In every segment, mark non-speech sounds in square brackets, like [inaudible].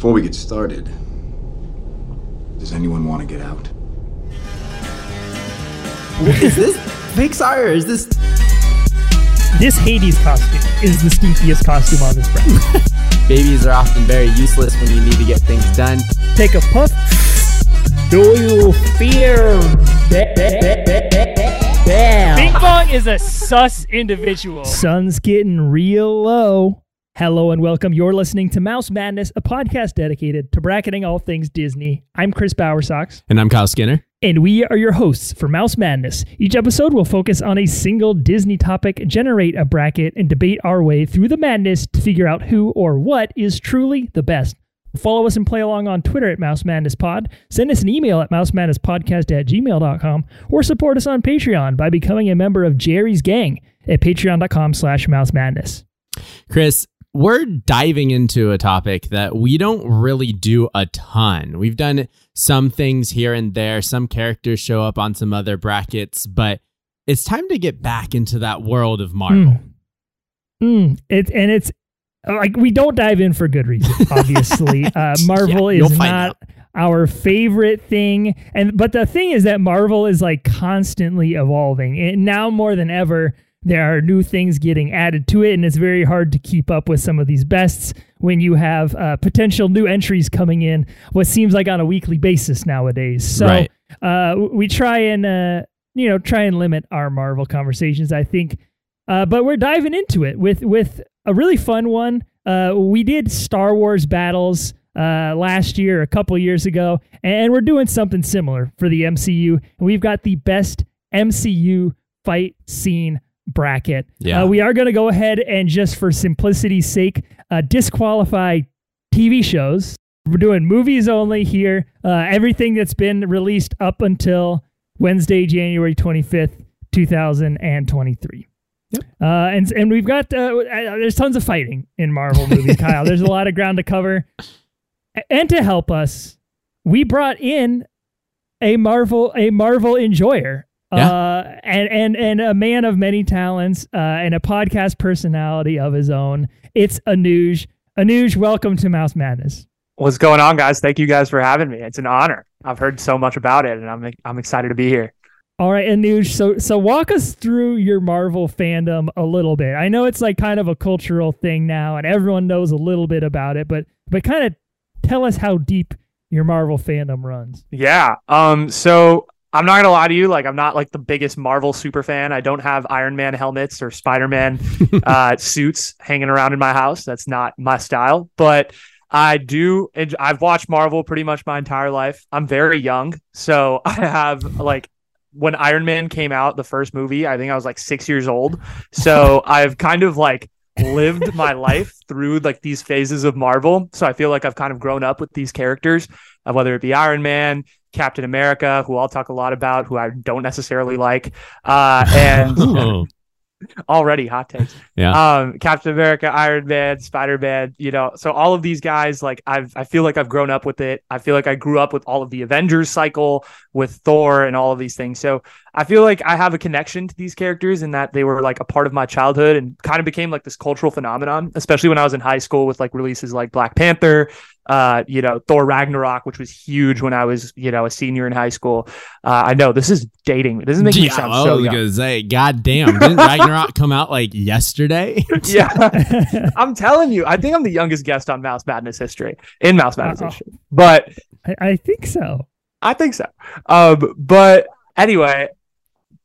Before we get started, does anyone want to get out? is this Pixar or is this This Hades costume is the stinkiest costume on this brand. babies are often very useless when you need to get things done? Take a puff. Do you fear Bing Bong is a sus individual. Sun's getting real low. Hello and welcome. You're listening to Mouse Madness, a podcast dedicated to bracketing all things Disney. I'm Chris Bowersox, And I'm Kyle Skinner. and we are your hosts for Mouse Madness. Each episode will focus on a single Disney topic, generate a bracket, and debate our way through the madness to figure out who or what is truly the best. Follow us and play along on Twitter at Mouse Madness Pod. Send us an email at mousemadnesspodcast at gmail.com or support us on Patreon by becoming a member of Jerry's Gang at patreon.com slash mouse madness. Chris, we're diving into a topic that we don't really do a ton. We've done some things here and there, some characters show up on some other brackets, but it's time to get back into that world of Marvel. Mm, it, and it's like we don't dive in for good reason, [laughs] obviously. uh, Marvel Yeah, is not our favorite thing. And but the thing is that Marvel is like constantly evolving. And now more than ever, there are new things getting added to it, and it's very hard to keep up with some of these bests when you have uh, potential new entries coming in. What seems like on a weekly basis nowadays. So Right. uh, we try and uh, you know try and limit our Marvel conversations. I think, uh, but we're diving into it with with a really fun one. Uh, we did Star Wars battles uh, last year, a couple years ago, and we're doing something similar for the MCU. And we've got the best MCU fight scene bracket. Yeah. Uh, we are going to go ahead and just for simplicity's sake, uh, disqualify TV shows. We're doing movies only here. Uh, everything that's been released up until Wednesday, January 25th, 2023. Uh, and and we've got uh, uh, there's tons of fighting in Marvel movies, [laughs] Kyle. There's a lot of ground to cover, and to help us, we brought in a Marvel a Marvel enjoyer, uh, and and and a man of many talents, uh, and a podcast personality of his own. It's Anuj. Anuj, welcome to Mouse Madness. What's going on, guys? Thank you guys for having me. It's an honor. I've heard so much about it, and I'm I'm excited to be here. All right, Anuj. So so walk us through your Marvel fandom a little bit. I know it's like kind of a cultural thing now, and everyone knows a little bit about it, but but kind of tell us how deep your Marvel fandom runs. Yeah. Um. So I'm not gonna lie to you. Like, I'm not like the biggest Marvel super fan. I don't have Iron Man helmets or Spider Man [laughs] uh, suits hanging around in my house. That's not my style. But I do. I've watched Marvel pretty much my entire life. I'm very young, so [laughs] I have like when Iron Man came out, the first movie. I think I was like six years old. So [laughs] I've kind of like lived my life through like these phases of Marvel. So I feel like I've kind of grown up with these characters, uh, whether it be Iron Man, Captain America, who I'll talk a lot about, who I don't necessarily like, uh, and [laughs] Oh, already hot takes. yeah. Um, Captain America, Iron Man, Spider Man, you know, so all of these guys, like I've, I feel like I've grown up with it. I feel like I grew up with all of the Avengers cycle, with Thor, and all of these things. So I feel like I have a connection to these characters in that they were like a part of my childhood and kind of became like this cultural phenomenon, especially when I was in high school with like releases like Black Panther, uh, you know, Thor Ragnarok, which was huge when I was, you know, a senior in high school. Uh, I know this is dating me. This is making me sound I so was young. gonna say, God damn, didn't Ragnarok [laughs] come out like yesterday? [laughs] yeah. I'm telling you, I think I'm the youngest guest on Mouse Madness history in Mouse Madness Uh-oh. history. But I, I think so. I think so. Um, but anyway,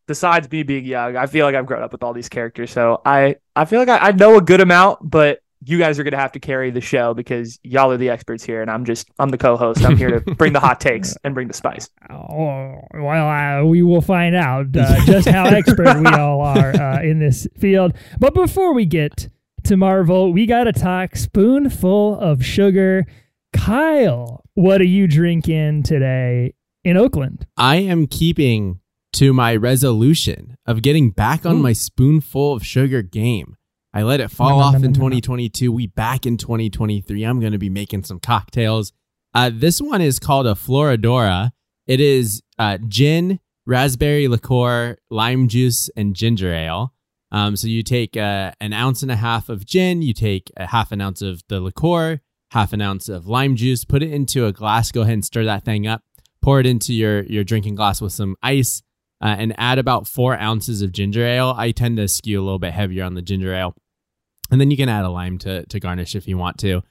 besides me being young, I feel like I've grown up with all these characters. So I, I feel like I, I know a good amount, but you guys are gonna have to carry the show because y'all are the experts here, and I'm just I'm the co-host. I'm here to [laughs] bring the hot takes and bring the spice. Oh, well, uh, we will find out uh, just how [laughs] expert we all are uh, in this field. But before we get to Marvel, we got to talk spoonful of sugar. Kyle, what are you drinking today in Oakland? I am keeping to my resolution of getting back on my spoonful of sugar game. I let it fall No, no, off no, in no, no. 2022. We back in 2023. I'm going to be making some cocktails. Uh, this one is called a Floridora. It is uh, gin, raspberry liqueur, lime juice, and ginger ale. Um, so you take uh, an ounce and a half of gin, you take a half an ounce of the liqueur, half an ounce of lime juice, put it into a glass, go ahead and stir that thing up, pour it into your, your drinking glass with some ice, uh, and add about four ounces of ginger ale. I tend to skew a little bit heavier on the ginger ale. And then you can add a lime to, to garnish if you want to.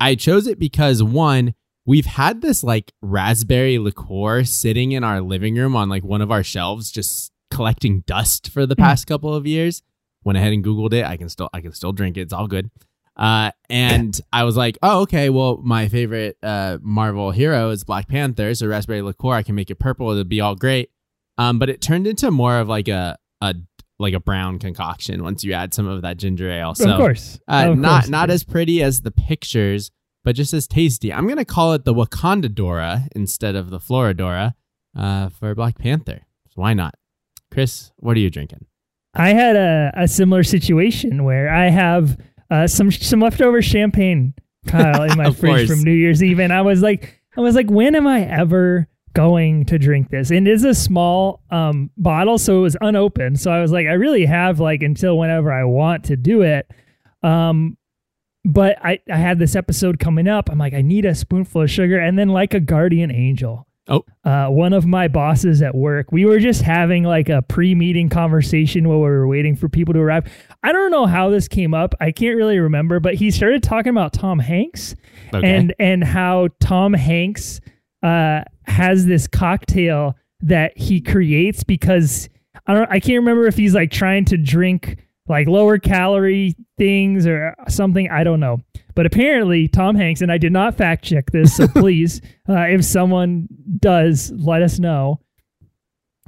I chose it because one, we've had this like raspberry liqueur sitting in our living room on like one of our shelves, just collecting dust for the past couple of years. Went ahead and Googled it. I can still I can still drink it. It's all good. Uh, and I was like, oh, okay. Well, my favorite uh, Marvel hero is Black Panther, so raspberry liqueur. I can make it purple. It'll be all great. Um, but it turned into more of like a a like a brown concoction once you add some of that ginger ale. So of course. uh, Of not course. not as pretty as the pictures, but just as tasty. I'm gonna call it the Wakanda Dora instead of the Floridora uh, for Black Panther. So why not? Chris, what are you drinking? I had a, a similar situation where I have uh, some some leftover champagne, Kyle, in my [laughs] fridge course. from New Year's Eve, and I was like, I was like, when am I ever going to drink this? And it is a small um, bottle, so it was unopened. So I was like, I really have like until whenever I want to do it. Um, but I I had this episode coming up. I'm like, I need a spoonful of sugar, and then like a guardian angel Oh, uh, one of my bosses at work, we were just having like a pre-meeting conversation while we were waiting for people to arrive. I don't know how this came up. I can't really remember, but he started talking about Tom Hanks okay. and and how Tom Hanks uh, has this cocktail that he creates because I don't I can't remember if he's like trying to drink like lower calorie things or something. I don't know. But apparently, Tom Hanks, and I did not fact check this, so [laughs] please, uh, if someone does, let us know.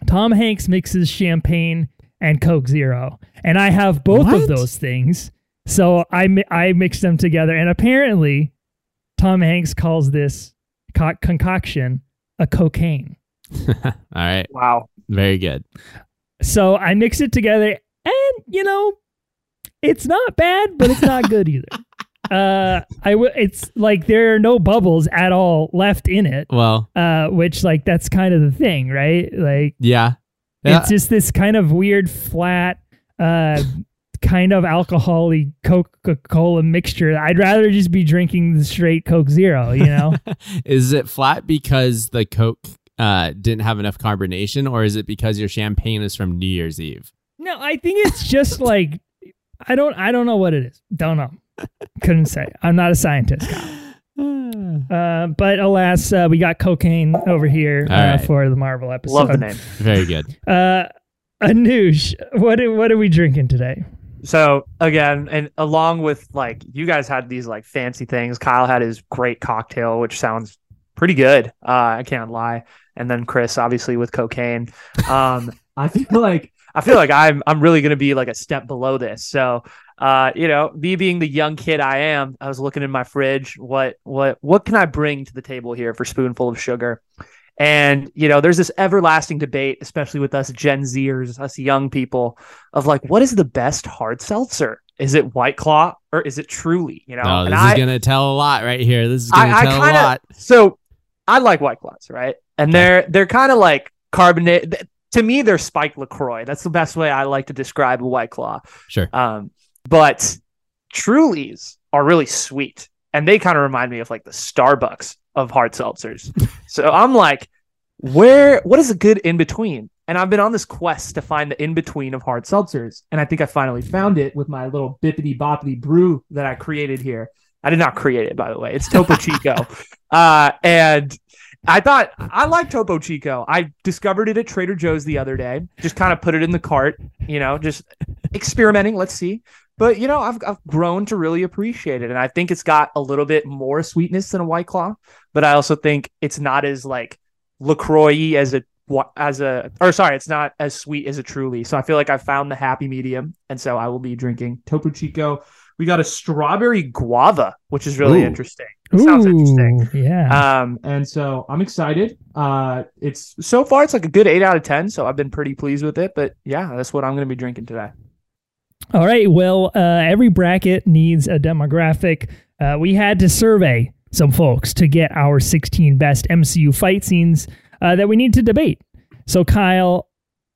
Tom Hanks mixes champagne and Coke Zero, and I have both What? of those things. So I mi- I mixed them together, and apparently, Tom Hanks calls this co- concoction a cocaine. [laughs] all right, Wow. very good. So I mix it together, and you know, it's not bad, but it's not good either. [laughs] Uh, I w- it's like there are no bubbles at all left in it. Well, Uh, which like that's kind of the thing, right? Like yeah, yeah. it's just this kind of weird flat, uh, kind of alcoholic Coca Cola mixture. I'd rather just be drinking the straight Coke Zero, you know. [laughs] is it flat because the Coke uh, didn't have enough carbonation, or is it because your champagne is from New Year's Eve? No, I think it's just like I don't I don't know what it is. Don't know. Couldn't say. I'm not a scientist. [sighs] Uh, but alas, uh, we got cocaine over here uh, right. for the Marvel episode. Love the name. Very good. Uh, Anuj, what are- what are we drinking today? So again, and along with like you guys had these like fancy things. Kyle had his great cocktail, which sounds pretty good. Uh, I can't lie. And then Chris, obviously with cocaine. Um, [laughs] I feel like I feel like I'm I'm really gonna be like a step below this. So uh, you know, me being the young kid I am, I was looking in my fridge. What what what can I bring to the table here for spoonful of sugar? And you know, there's this everlasting debate, especially with us Gen Zers, us young people, of like, what is the best hard seltzer? Is it White Claw or is it Truly? You know, No, and this I, is gonna tell a lot right here. This is gonna I tell kinda, a lot. So I like White Claws, right? And they're they're kind of like carbonate. To me, they're spiked LaCroix. That's the best way I like to describe a White Claw. Sure. Um, but Trulies are really sweet, and they kind of remind me of like the Starbucks of hard seltzers. [laughs] so I'm like, where? What is a good in between? And I've been on this quest to find the in between of hard seltzers, and I think I finally found it with my little bippity boppity brew that I created here. I did not create it, by the way. It's Topo Chico, [laughs] uh, and I thought I like Topo Chico. I discovered it at Trader Joe's the other day. Just kind of put it in the cart, you know, just experimenting. Let's see. But you know, I've I've grown to really appreciate it, and I think it's got a little bit more sweetness than a White Claw. But I also think it's not as like LaCroix as a as a or sorry, it's not as sweet as a Truly. So I feel like I found the happy medium, and so I will be drinking Topo Chico. We got a strawberry guava, which is really Ooh. interesting. It sounds interesting. Yeah. Um, and so I'm excited. Uh, it's so far it's like a good eight out of ten. So I've been pretty pleased with it. But yeah, that's what I'm going to be drinking today. All right. Well, uh, every bracket needs a demographic. Uh, we had to survey some folks to get our 16 best MCU fight scenes uh, that we need to debate. So, Kyle,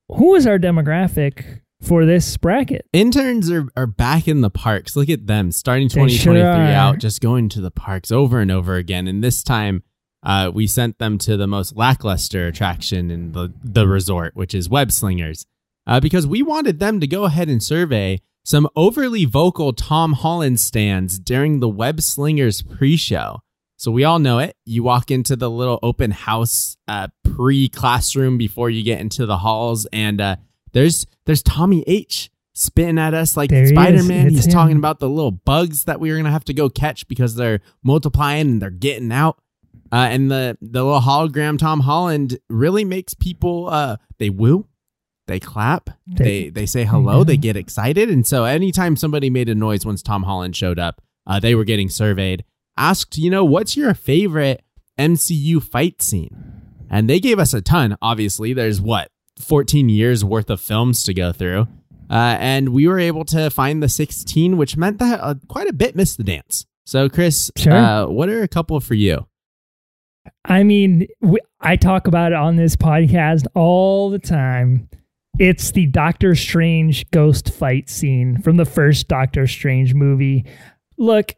who is our demographic for this bracket. Interns are, are back in the parks. Look at them starting They sure 2023 out, just going to the parks over and over again. And this time, uh, we sent them to the most lackluster attraction in the, the resort, which is Web Slingers, uh, because we wanted them to go ahead and survey some overly vocal Tom Holland stands during the Web Slingers pre show. So we all know it. You walk into the little open house uh, pre classroom before you get into the halls, and uh, there's there's Tommy H spitting at us like he. Spider Man. It's He's him. talking about the little bugs that we are gonna have to go catch because they're multiplying and they're getting out. Uh, and the the little hologram Tom Holland really makes people uh, they woo, they clap, They- they they say hello, they get excited, and so anytime somebody made a noise once Tom Holland showed up, uh, they were getting surveyed. Asked, you know, what's your favorite MCU fight scene? And they gave us a ton. Obviously, there's what 14 years worth of films to go through, uh, and we were able to find the 16, which meant that uh, quite a bit missed the dance. So, Chris, Sure. uh, what are a couple for you? I mean, we, I talk about it on this podcast all the time. It's the Doctor Strange ghost fight scene from the first Doctor Strange movie. Look,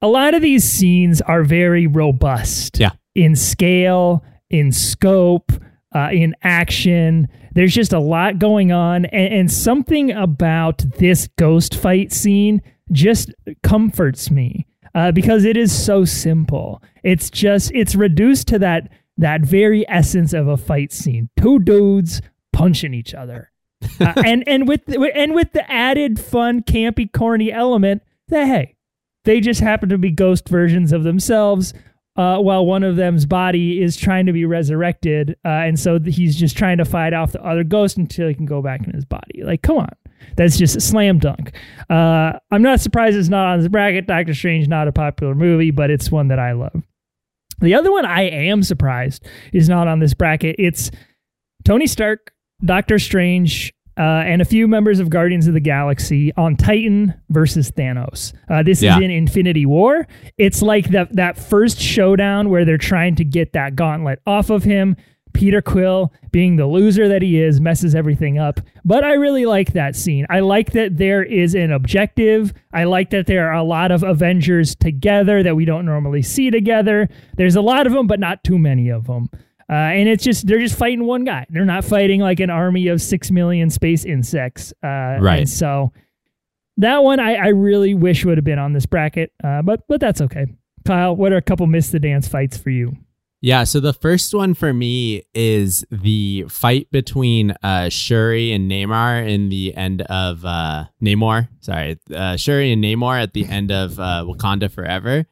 a lot of these scenes are very robust. Yeah. In scale, in scope, uh, in action. There's just a lot going on. And, and something about this ghost fight scene just comforts me uh, because it is so simple. It's just, it's reduced to that, that very essence of a fight scene. Two dudes punching each other. [laughs] Uh, and and with and with the added fun, campy, corny element that hey, they just happen to be ghost versions of themselves, uh, while one of them's body is trying to be resurrected, uh, and so he's just trying to fight off the other ghost until he can go back in his body. Like, come on, that's just a slam dunk. Uh, I'm not surprised it's not on this bracket. Doctor Strange not a popular movie, but it's one that I love. The other one I am surprised is not on this bracket. It's Tony Stark, Doctor Strange, uh, and a few members of Guardians of the Galaxy on Titan versus Thanos. Uh, this Yeah. is in Infinity War. It's like that that first showdown where they're trying to get that gauntlet off of him. Peter Quill, being the loser that he is, messes everything up. But I really like that scene. I like that there is an objective. I like that there are a lot of Avengers together that we don't normally see together. There's a lot of them, but not too many of them. Uh, and it's just they're just fighting one guy. They're not fighting like an army of six million space insects. Uh, Right. And so that one I, I really wish would have been on this bracket, uh, but but that's okay. Kyle, what are a couple miss the dance fights for you? Yeah, so the first one for me is the fight between uh, Shuri and Neymar in the end of uh, Namor. Sorry, uh, Shuri and Namor at the end of uh, Wakanda Forever.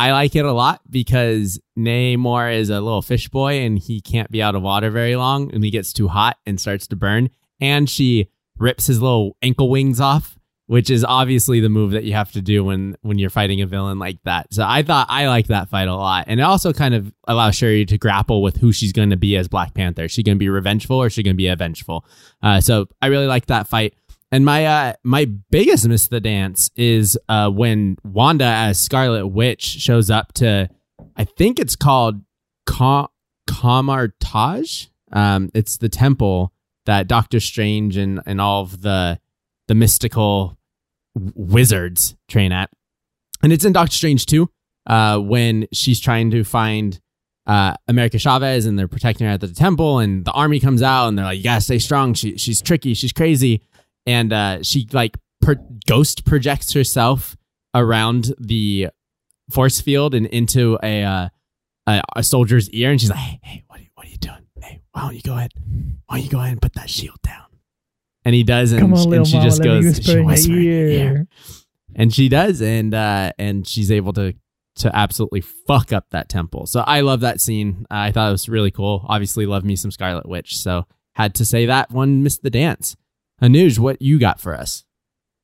I like it a lot because Namor is a little fish boy and he can't be out of water very long and he gets too hot and starts to burn. And she rips his little ankle wings off, which is obviously the move that you have to do when when you're fighting a villain like that. So I thought I liked that fight a lot, and it also kind of allows Shuri to grapple with who she's going to be as Black Panther. Is she going to be revengeful or is she going to be avengeful? Uh, so I really liked that fight. And my uh, my biggest miss the dance is uh, when Wanda as Scarlet Witch shows up to, I think it's called Ka- Kamar-Taj. Um, it's the temple that Doctor Strange and, and all of the the mystical wizards train at, and it's in Doctor Strange too. Uh, when she's trying to find uh, America Chavez and they're protecting her at the temple, and the army comes out and they're like, "You gotta stay strong. She she's tricky. She's crazy." And uh, she like per- ghost projects herself around the force field and into a uh, a, a soldier's ear, and she's like, "Hey, hey, what are you, what are you doing? Hey, why don't you go ahead? Why don't you go ahead and put that shield down?" And he does, and, Come on, and she mama, just goes, whisper she whispers ear. ear. and she does, and uh, and she's able to to absolutely fuck up that temple. So I love that scene. I thought it was really cool. Obviously, love me some Scarlet Witch. So had to say that one missed the dance. Anuj, what you got for us?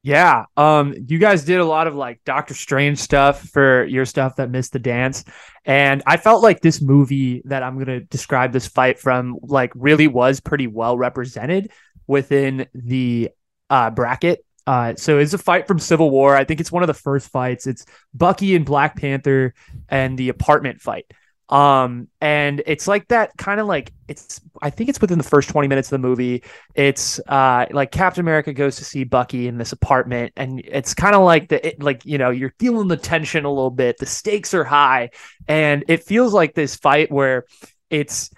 Yeah. Um, you guys did a lot of like Doctor Strange stuff for your stuff that missed the dance. And I felt like this movie that I'm gonna describe this fight from like really was pretty well represented within the uh bracket. Uh so it's a fight from Civil War. I think it's one of the first fights. It's Bucky and Black Panther and the apartment fight. Um, and it's like that kind of like it's I think it's within the first 20 minutes of the movie. It's uh like Captain America goes to see Bucky in this apartment, and it's kind of like the it, like you know, you're feeling the tension a little bit, the stakes are high, and it feels like this fight where it's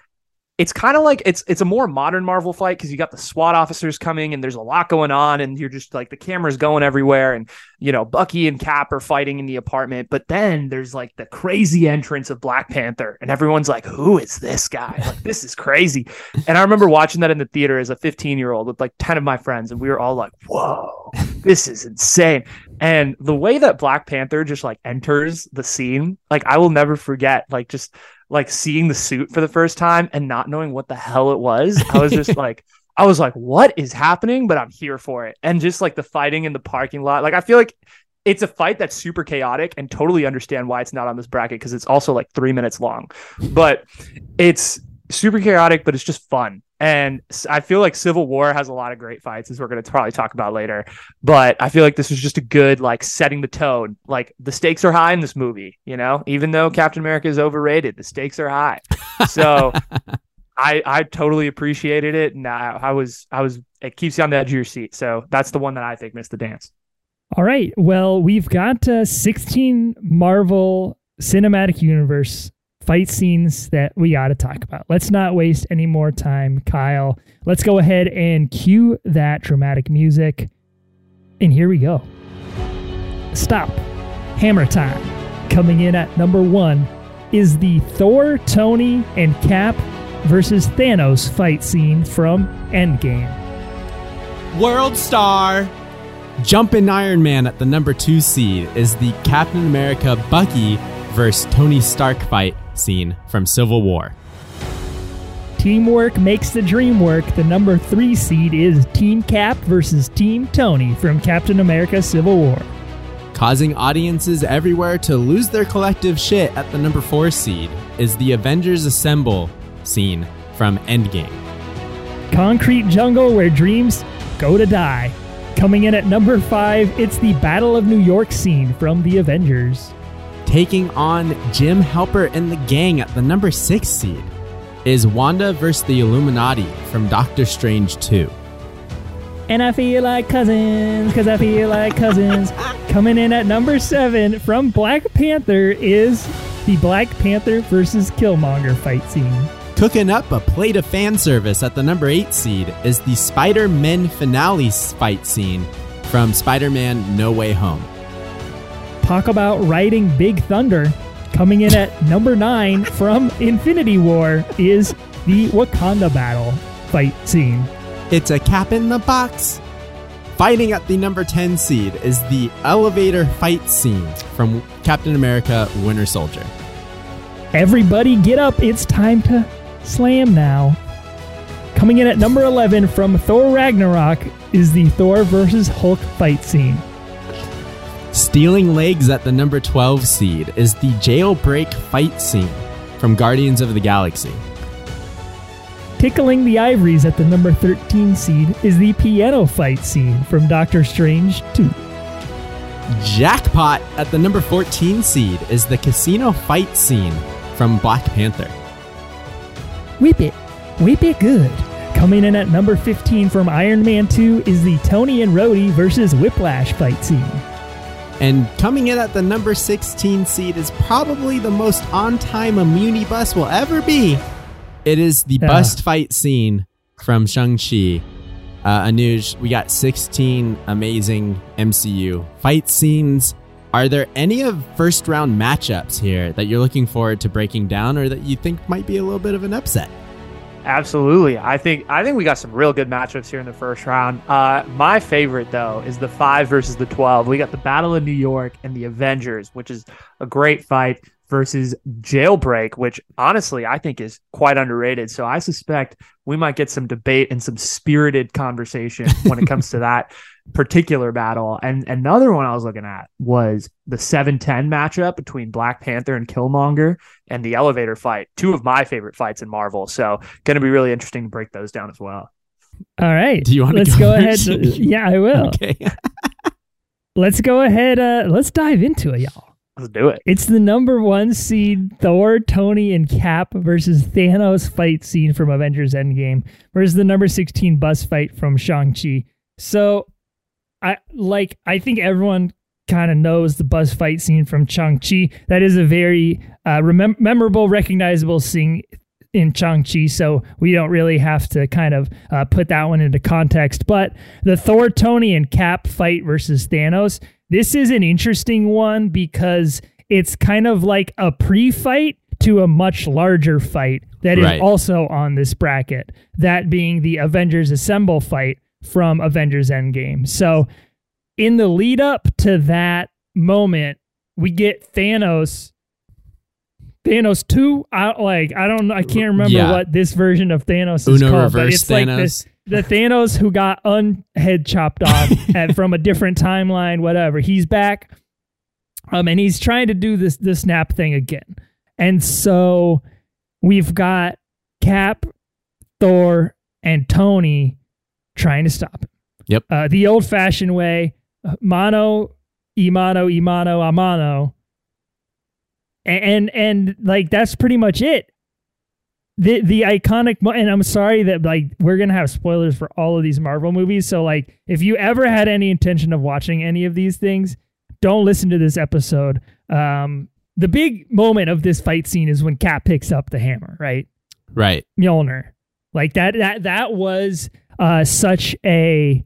it's kind of like it's it's a more modern Marvel fight because you got the SWAT officers coming and there's a lot going on and you're just like the camera's going everywhere and you know Bucky and Cap are fighting in the apartment but then there's like the crazy entrance of Black Panther and everyone's like who is this guy? Like this is crazy. And I remember watching that in the theater as a 15 year old with like 10 of my friends and we were all like whoa this is insane. And the way that Black Panther just like enters the scene like I will never forget like just like seeing the suit for the first time and not knowing what the hell it was. I was just [laughs] like, I was like, what is happening? But I'm here for it. And just like the fighting in the parking lot, like I feel like it's a fight that's super chaotic and totally understand why it's not on this bracket because it's also like three minutes long. But it's super chaotic, but it's just fun. And I feel like Civil War has a lot of great fights, as we're going to probably talk about later. But I feel like this was just a good, like, setting the tone. Like, the stakes are high in this movie, you know, even though Captain America is overrated, the stakes are high. So [laughs] I, I totally appreciated it. And I, I was, I was, it keeps you on the edge of your seat. So that's the one that I think missed the dance. All right. Well, we've got uh, 16 Marvel Cinematic Universe fight scenes that we got to talk about. Let's not waste any more time, Kyle. Let's go ahead and cue that dramatic music. And here we go. Stop. Hammer time. Coming in at number one is the Thor, Tony, and Cap versus Thanos fight scene from Endgame. World Star. Jumping Iron Man at the number two seed is the Captain America Bucky versus Tony Stark fight scene from Civil War. Teamwork makes the dream work. The number three seed is Team Cap versus Team Tony from Captain America Civil War. Causing audiences everywhere to lose their collective shit at the number four seed is the Avengers Assemble scene from Endgame. Concrete jungle where dreams go to die. Coming in at number five, it's the Battle of New York scene from The Avengers. Taking on Jim Helper and the gang at the number six seed is Wanda versus the Illuminati from Doctor Strange 2. And I feel like cousins, because I feel like cousins. [laughs] Coming in at number seven from Black Panther is the Black Panther versus Killmonger fight scene. Cooking up a plate of fan service at the number 8 seed is the Spider Man finale fight scene from Spider Man No Way Home. Talk about riding Big Thunder. Coming in at number nine from Infinity War is the Wakanda battle fight scene. It's a cap in the box. Fighting at the number 10 seed is the elevator fight scene from Captain America Winter Soldier. Everybody get up, it's time to slam now. Coming in at number 11 from Thor Ragnarok is the Thor versus Hulk fight scene. Stealing legs at the number 12 seed is the jailbreak fight scene from Guardians of the Galaxy. Tickling the ivories at the number 13 seed is the piano fight scene from Doctor Strange 2. Jackpot at the number 14 seed is the casino fight scene from Black Panther. Whip it, whip it good. Coming in at number 15 from Iron Man 2 is the Tony and Rhodey versus Whiplash fight scene. And coming in at the number 16 seed is probably the most on time a Muni bus will ever be. It is the Yeah. bust fight scene from Shang-Chi. Uh, Anuj, we got 16 amazing MCU fight scenes. Are there any of first round matchups here that you're looking forward to breaking down or that you think might be a little bit of an upset? Absolutely. I think I think we got some real good matchups here in the first round. Uh, my favorite though is the five versus the twelve. We got the Battle of New York and the Avengers, which is a great fight versus Jailbreak, which honestly I think is quite underrated. So I suspect we might get some debate and some spirited conversation when it comes to [laughs] that particular battle. And another one I was looking at was the 7-10 matchup between Black Panther and Killmonger and the elevator fight. Two of my favorite fights in Marvel. So going to be really interesting to break those down as well. All right. Do you wanna Let's go go ahead. first? yeah, I will. Okay. [laughs] Let's go ahead. Uh, let's dive into it, y'all. Let's do it. It's the number one seed Thor, Tony, and Cap versus Thanos fight scene from Avengers Endgame versus the number 16 bus fight from Shang-Chi. So I like I think everyone kind of knows the bus fight scene from Shang-Chi. That is a very uh, remem- memorable, recognizable scene in Shang-Chi, so we don't really have to kind of uh, put that one into context. But the Thor, Tony, and Cap fight versus Thanos, this is an interesting one because it's kind of like a pre-fight to a much larger fight that is Right. also on this bracket. That being the Avengers Assemble fight from Avengers Endgame. So in the lead up to that moment, we get Thanos. Thanos two, I like. I don't. I can't remember Yeah. what this version of Thanos is Uno called, but it's like this the Thanos who got unhead chopped off [laughs] at, from a different timeline, whatever. He's back, um, and he's trying to do this the snap thing again. And so we've got Cap, Thor, and Tony trying to stop him. Yep. Uh, the old fashioned way, uh, mano, imano, imano, amano. And, and and like that's pretty much it. The the iconic and I'm sorry that like we're gonna have spoilers for all of these Marvel movies. So like if you ever had any intention of watching any of these things, don't listen to this episode. Um, the big moment of this fight scene is when Cap picks up the hammer, right? Right. Mjolnir. Like that that that was uh such a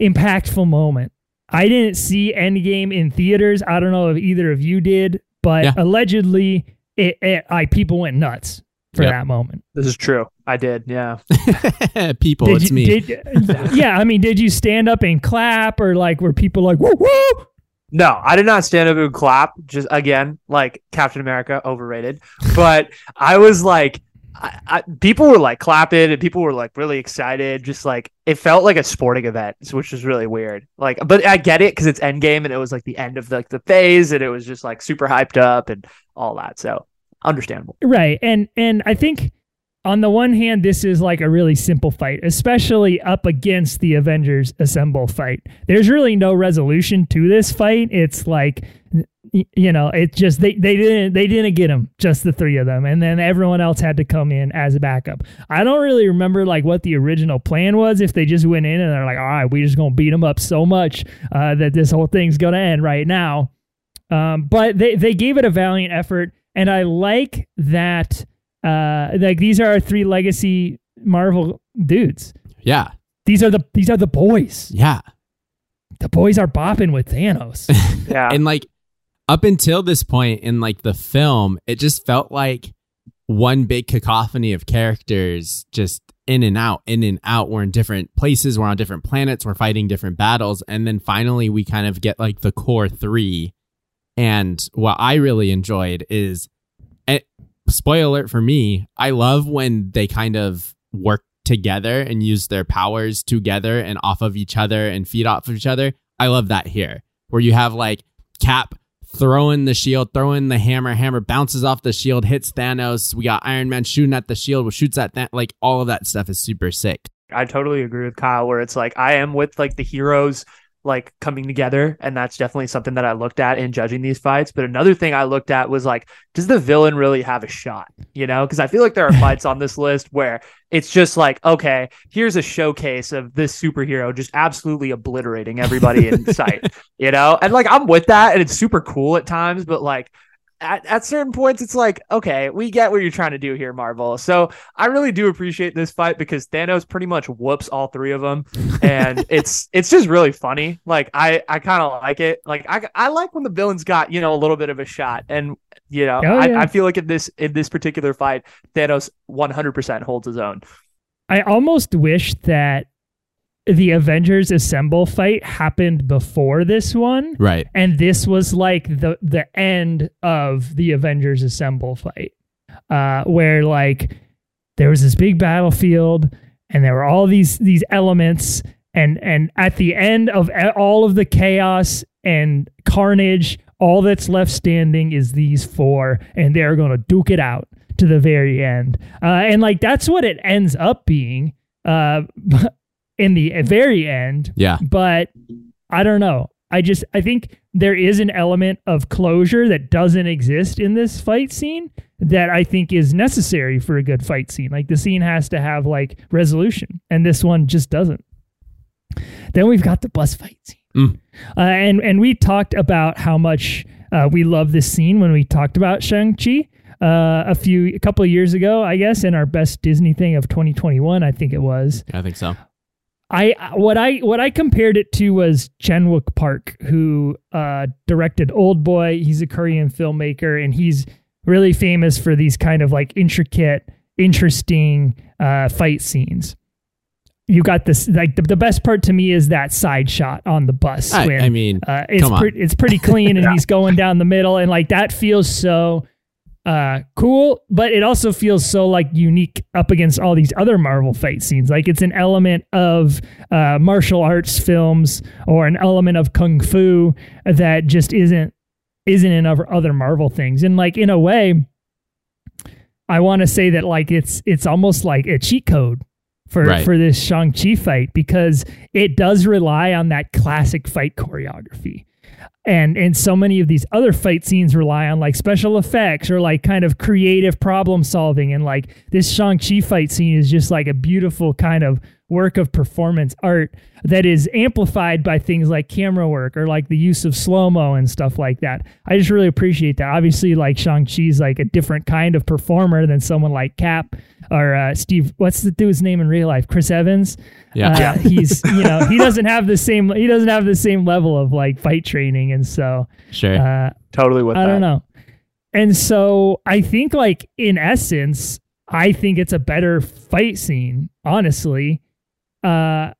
impactful moment. I didn't see Endgame in theaters. I don't know if either of you did, but Yeah. allegedly it, it I people went nuts for Yep. that moment. This is true. I did. Yeah. [laughs] People, Did it's you, me. Did, [laughs] yeah, I mean, did you stand up and clap or like were people like woo woo? No, I did not stand up and clap. Just again, like Captain America, overrated. But I was like, I, I, people were like clapping and people were like really excited. Just like it felt like a sporting event, which was really weird. Like, but I get it because it's Endgame and it was like the end of the, like the phase and it was just like super hyped up and all that. So understandable. Right. And and I think on the one hand, this is like a really simple fight, especially up against the Avengers Assemble fight. There's really no resolution to this fight. It's like you know, it just they they didn't they didn't get him, just the three of them, and then everyone else had to come in as a backup. I don't really remember like what the original plan was. If they just went in and they're like, all right, we're just gonna beat them up so much uh, that this whole thing's gonna end right now. Um, but they they gave it a valiant effort, and I like that. Uh, like these are our three legacy Marvel dudes. yeah. These are the these are the boys. Yeah. The boys are bopping with Thanos. [laughs] Yeah. And like up until this point in like the film, it just felt like one big cacophony of characters just in and out, in and out. We're in different places, we're on different planets, we're fighting different battles, and then finally we kind of get like the core three. And what I really enjoyed is eh, spoiler alert for me, I love when they kind of work together and use their powers together and off of each other and feed off of each other. I love that here, where you have like Cap throwing the shield, throwing the hammer, hammer bounces off the shield, hits Thanos. We got Iron Man shooting at the shield, which shoots at that. Like all of that stuff is super sick. I totally agree with Kyle where it's like I am with like the heroes like coming together and that's definitely something that I looked at in judging these fights. But another thing I looked at was like does the villain really have a shot? You know because I feel like there are [laughs] fights on this list where it's just like okay here's a showcase of this superhero just absolutely obliterating everybody in sight [laughs] you know? And like I'm with that and it's super cool at times but like at, at certain points it's like okay we get what you're trying to do here marvel. So i really do appreciate this fight because thanos pretty much whoops all three of them. And [laughs] it's it's just really funny. Like i i kind of like it. Like i i like when the villains got you know a little bit of a shot. And you know Oh, I. I feel like in this in this particular fight thanos 100% holds his own. I almost wish that the Avengers Assemble fight happened before this one. Right. and this was like the the end of the Avengers Assemble fight, uh, where like there was this big battlefield, and there were all these these elements, and and at the end of all of the chaos and carnage, all that's left standing is these four, and they're gonna duke it out to the very end, uh, and like that's what it ends up being, uh, [laughs] in the very end Yeah. but I don't know. I just I think there is an element of closure that doesn't exist in this fight scene that I think is necessary for a good fight scene. Like the scene has to have like resolution, and this one just doesn't. Then we've got the bus fight scene, Mm. uh, and and we talked about how much uh, we love this scene when we talked about Shang Chi uh, a few a couple of years ago, I guess, in our best Disney thing of 2021, I think it was. I think so. I what I what I compared it to was Chan Wook Park, who uh, directed Old Boy. He's a Korean filmmaker, and he's really famous for these kind of like intricate, interesting uh, fight scenes. You got this like the, the best part to me is that side shot on the bus. I, when, I mean, uh, it's come on. pretty it's pretty clean, and [laughs] he's going down the middle, and like that feels so uh cool but it also feels so like unique up against all these other marvel fight scenes. Like it's an element of uh martial arts films or an element of kung fu that just isn't isn't in other marvel things. And like in a way i want to say that like it's it's almost like a cheat code for Right. for this shang-chi fight because it does rely on that classic fight choreography and and so many of these other fight scenes rely on like special effects or like kind of creative problem solving. And like this Shang-Chi fight scene is just like a beautiful kind of work of performance art that is amplified by things like camera work or like the use of slow-mo and stuff like that. I just really appreciate that. Obviously like Shang-Chi's like a different kind of performer than someone like Cap or uh, Steve what's the dude's name in real life? Chris Evans. Yeah. Uh, [laughs] he's you know, he doesn't [laughs] have the same he doesn't have the same level of like fight training and so Sure. uh, Totally with I that. don't know. And so I think like in essence, I think it's a better fight scene, honestly. Uh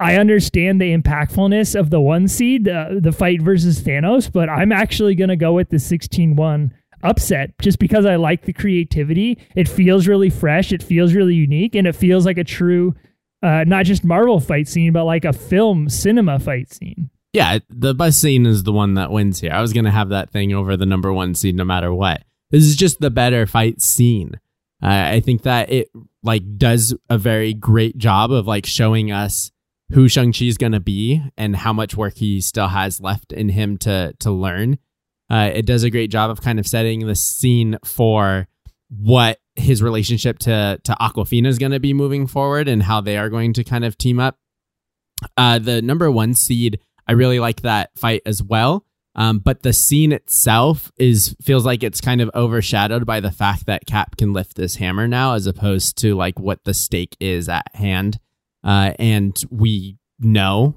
I understand the impactfulness of the one seed, uh, the fight versus Thanos, but I'm actually going to go with the 16-1 upset just because I like the creativity. It feels really fresh, it feels really unique, and it feels like a true uh, not just Marvel fight scene, but like a film cinema fight scene. yeah, the bus scene is the one that wins here. I was gonna have that thing over the number one seed no matter what. This is just the better fight scene. Uh, I think that it like does a very great job of like showing us who Shang Chi is gonna be and how much work he still has left in him to to learn. Uh, it does a great job of kind of setting the scene for what his relationship to to Awkwafina is going to be moving forward and how they are going to kind of team up. Uh, the number one seed, I really like that fight as well. Um, but the scene itself is feels like it's kind of overshadowed by the fact that Cap can lift this hammer now, as opposed to like what the stake is at hand. Uh, and we know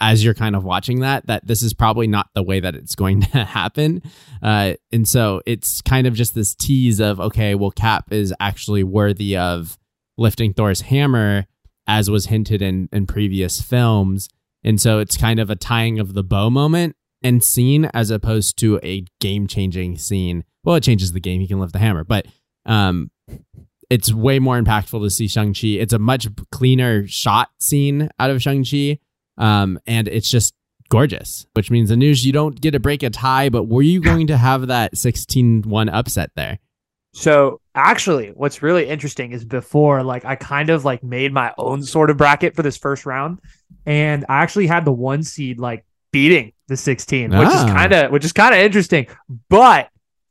as you're kind of watching that that this is probably not the way that it's going [laughs] to happen. Uh, and so it's kind of just this tease of okay, well, Cap is actually worthy of lifting Thor's hammer, as was hinted in in previous films. And so it's kind of a tying of the bow moment and scene as opposed to a game changing scene. Well, it changes the game. He can lift the hammer, but um, it's way more impactful to see Shang-Chi. It's a much cleaner shot scene out of Shang-Chi. Um, and it's just gorgeous, which means the news you don't get to break a tie, but were you going to have that 16 1 upset there? So actually, what's really interesting is before, like, I kind of like made my own sort of bracket for this first round, and I actually had the one seed like beating the 16, which is Ah. kind of which is kind of interesting. But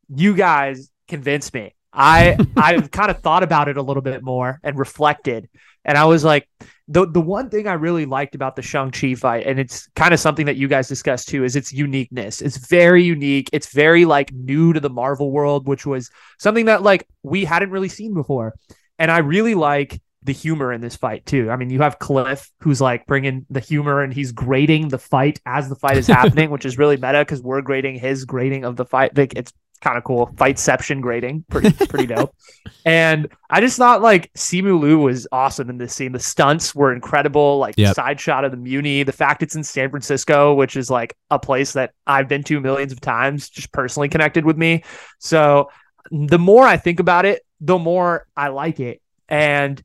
you guys convinced me. I [laughs] I've kind of thought about it a little bit more and reflected, and I was like, the the one thing I really liked about the Shang Chi fight, and it's kind of something that you guys discussed too, is its uniqueness. It's very unique. It's very like new to the Marvel world, which was something that like we hadn't really seen before. And I really like the humor in this fight too. I mean, you have Cliff who's like bringing the humor and he's grading the fight as the fight is [laughs] happening, which is really meta because we're grading his grading of the fight. Like it's kind of cool. Fightception grading, pretty pretty dope. [laughs] And I just thought like Simu Liu was awesome in this scene. The stunts were incredible. Like the Yep. side shot of the Muni, the fact it's in San Francisco, which is like a place that I've been to millions of times, just personally connected with me. So the more I think about it, the more I like it. And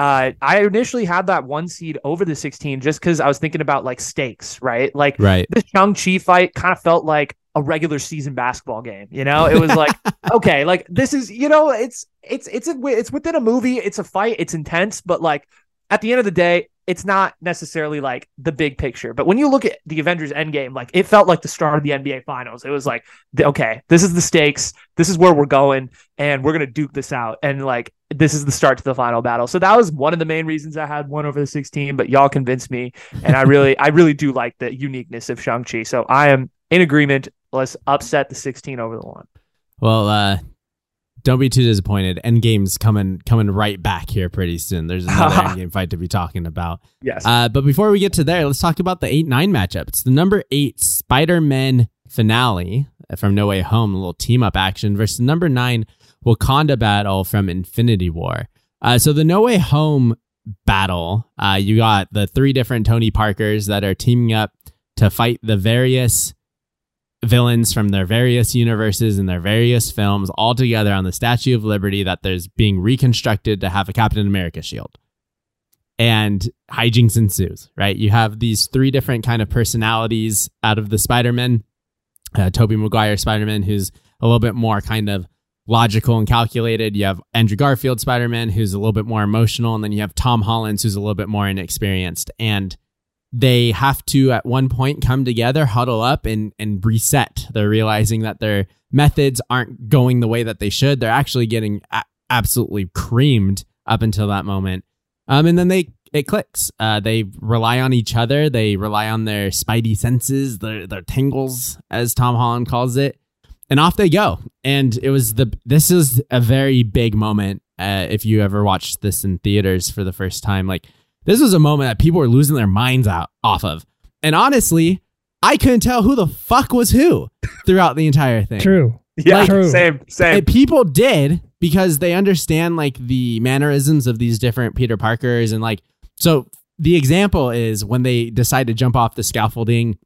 uh, I initially had that one seed over the 16 just because I was thinking about like stakes, right? Like Right. the Shang-Chi fight kind of felt like a regular season basketball game. You know, it was like, [laughs] okay, like this is, you know, it's it's it's a, it's within a movie, it's a fight, it's intense, but like at the end of the day, it's not necessarily like the big picture. But when you look at the Avengers Endgame, like it felt like the start of the NBA Finals. It was like, okay, this is the stakes. This is where we're going, and we're gonna duke this out. And like this is the start to the final battle. So that was one of the main reasons I had one over the 16. But y'all convinced me, and I really, I really do like the uniqueness of Shang Chi. So I am in agreement. Let's upset the 16 over the one. Well, uh, don't be too disappointed. Endgame's coming coming right back here pretty soon. There's another [laughs] Endgame fight to be talking about. Yes. Uh, but before we get to there, let's talk about the eight nine matchup. It's the number eight Spider Man finale from No Way Home, a little team up action versus number nine Wakanda battle from Infinity War. Uh, so the No Way Home battle, uh, you got the three different Tony Parkers that are teaming up to fight the various villains from their various universes and their various films all together on the Statue of Liberty that there's being reconstructed to have a Captain America shield. And hijinks ensues, right? You have these three different kind of personalities out of the Spider-Man. Uh, Tobey Maguire Spider-Man, who's a little bit more kind of logical and calculated. You have Andrew Garfield Spider-Man, who's a little bit more emotional. And then you have Tom Holland, who's a little bit more inexperienced. And they have to at one point come together, huddle up, and and reset. They're realizing that their methods aren't going the way that they should. They're actually getting a- absolutely creamed up until that moment. Um, and then they it clicks. Uh, they rely on each other. They rely on their spidey senses, their their tingles, as Tom Holland calls it, and off they go. And it was the this is a very big moment. Uh, if you ever watched this in theaters for the first time, like this was a moment that people were losing their minds out off of. And honestly, I couldn't tell who the fuck was who [laughs] throughout the entire thing. True. yeah. True. Same. Same. And people did because they understand like the mannerisms of these different Peter Parkers and like so the example is when they decide to jump off the scaffolding,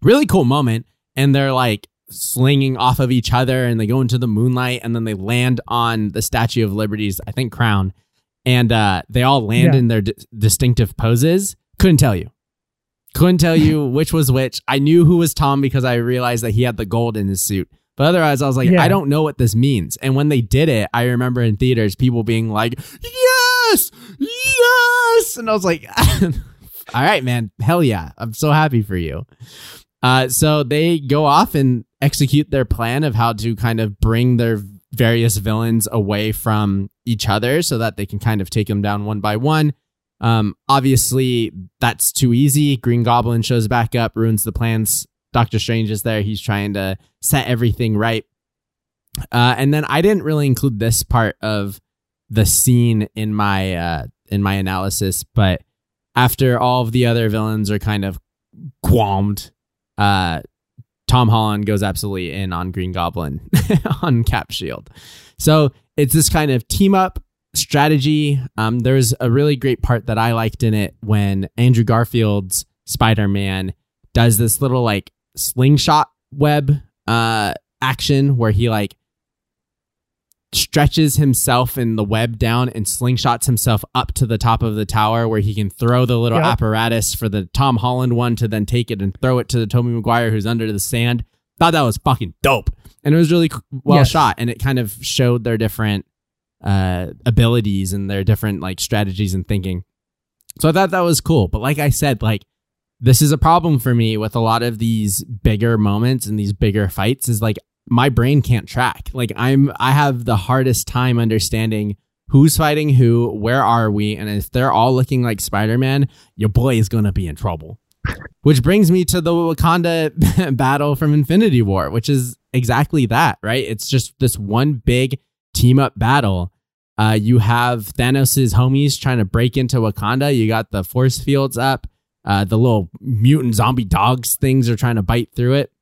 really cool moment, and they're like slinging off of each other and they go into the moonlight and then they land on the Statue of Liberty's, I think, crown. And uh, they all land Yeah. in their d- distinctive poses. Couldn't tell you. Couldn't tell you [laughs] which was which. I knew who was Tom because I realized that he had the gold in his suit. But otherwise, I was like, Yeah. I don't know what this means. And when they did it, I remember in theaters people being like, yes, yes. And I was like, [laughs] all right, man, hell yeah. I'm so happy for you. Uh, so they go off and execute their plan of how to kind of bring their various villains away from each other so that they can kind of take them down one by one. Um, obviously, that's too easy. Green Goblin shows back up, ruins the plans. Doctor Strange is there. He's trying to set everything right. Uh, and then I didn't really include this part of the scene in my uh, in my analysis, but after all of the other villains are kind of qualmed, uh, Tom Holland goes absolutely in on Green Goblin [laughs] on Cap Shield. So it's this kind of team up strategy. Um, there's a really great part that I liked in it when Andrew Garfield's Spider Man does this little like slingshot web uh, action where he like stretches himself in the web down and slingshots himself up to the top of the tower where he can throw the little Yep. apparatus for the Tom Holland one to then take it and throw it to the Tobey Maguire who's under the sand. Thought that was fucking dope. And it was really well Yes. shot and it kind of showed their different uh abilities and their different like strategies and thinking. So I thought that was cool. But like I said, like this is a problem for me with a lot of these bigger moments and these bigger fights is like my brain can't track. Like I'm I have the hardest time understanding who's fighting who, where are we, and if they're all looking like Spider-Man, your boy is going to be in trouble. Which brings me to the Wakanda [laughs] battle from Infinity War, which is exactly that, right? It's just this one big team up battle. Uh, you have Thanos' homies trying to break into Wakanda. You got the force fields up. Uh, the little mutant zombie dogs things are trying to bite through it.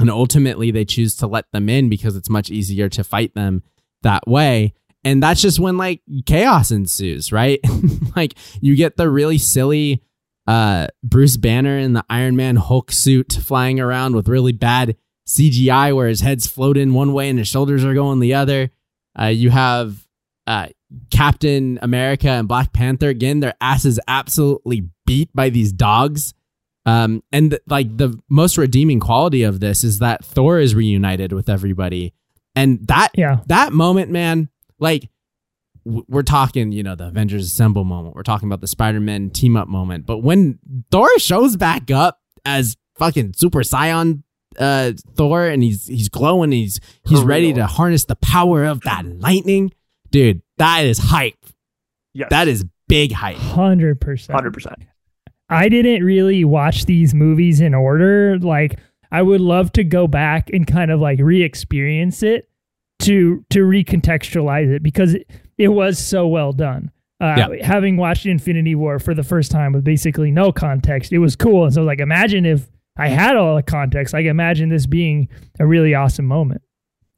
And ultimately, they choose to let them in because it's much easier to fight them that way. And that's just when like chaos ensues, right? [laughs] like you get the really silly uh, Bruce Banner in the Iron Man Hulk suit flying around with really bad CGI where his head's floating one way and his shoulders are going the other. Uh, you have uh, Captain America and Black Panther again, their asses absolutely beat by these dogs. Um, and th- like the most redeeming quality of this is that Thor is reunited with everybody, and that Yeah. that moment, man, like w- we're talking, you know, the Avengers Assemble moment. We're talking about the Spider Man team up moment. But when Thor shows back up as fucking Super Saiyan uh, Thor and he's he's glowing, he's he's For ready real. to harness the power of that lightning, dude. That is hype. Yes. That is big hype. Hundred percent. hundred percent. I didn't really watch these movies in order. Like I would love to go back and kind of like re-experience it to to recontextualize it because it, it was so well done. Uh, Yeah. Having watched Infinity War for the first time with basically no context, it was cool. And so, like, imagine if I had all the context. Like, imagine this being a really awesome moment.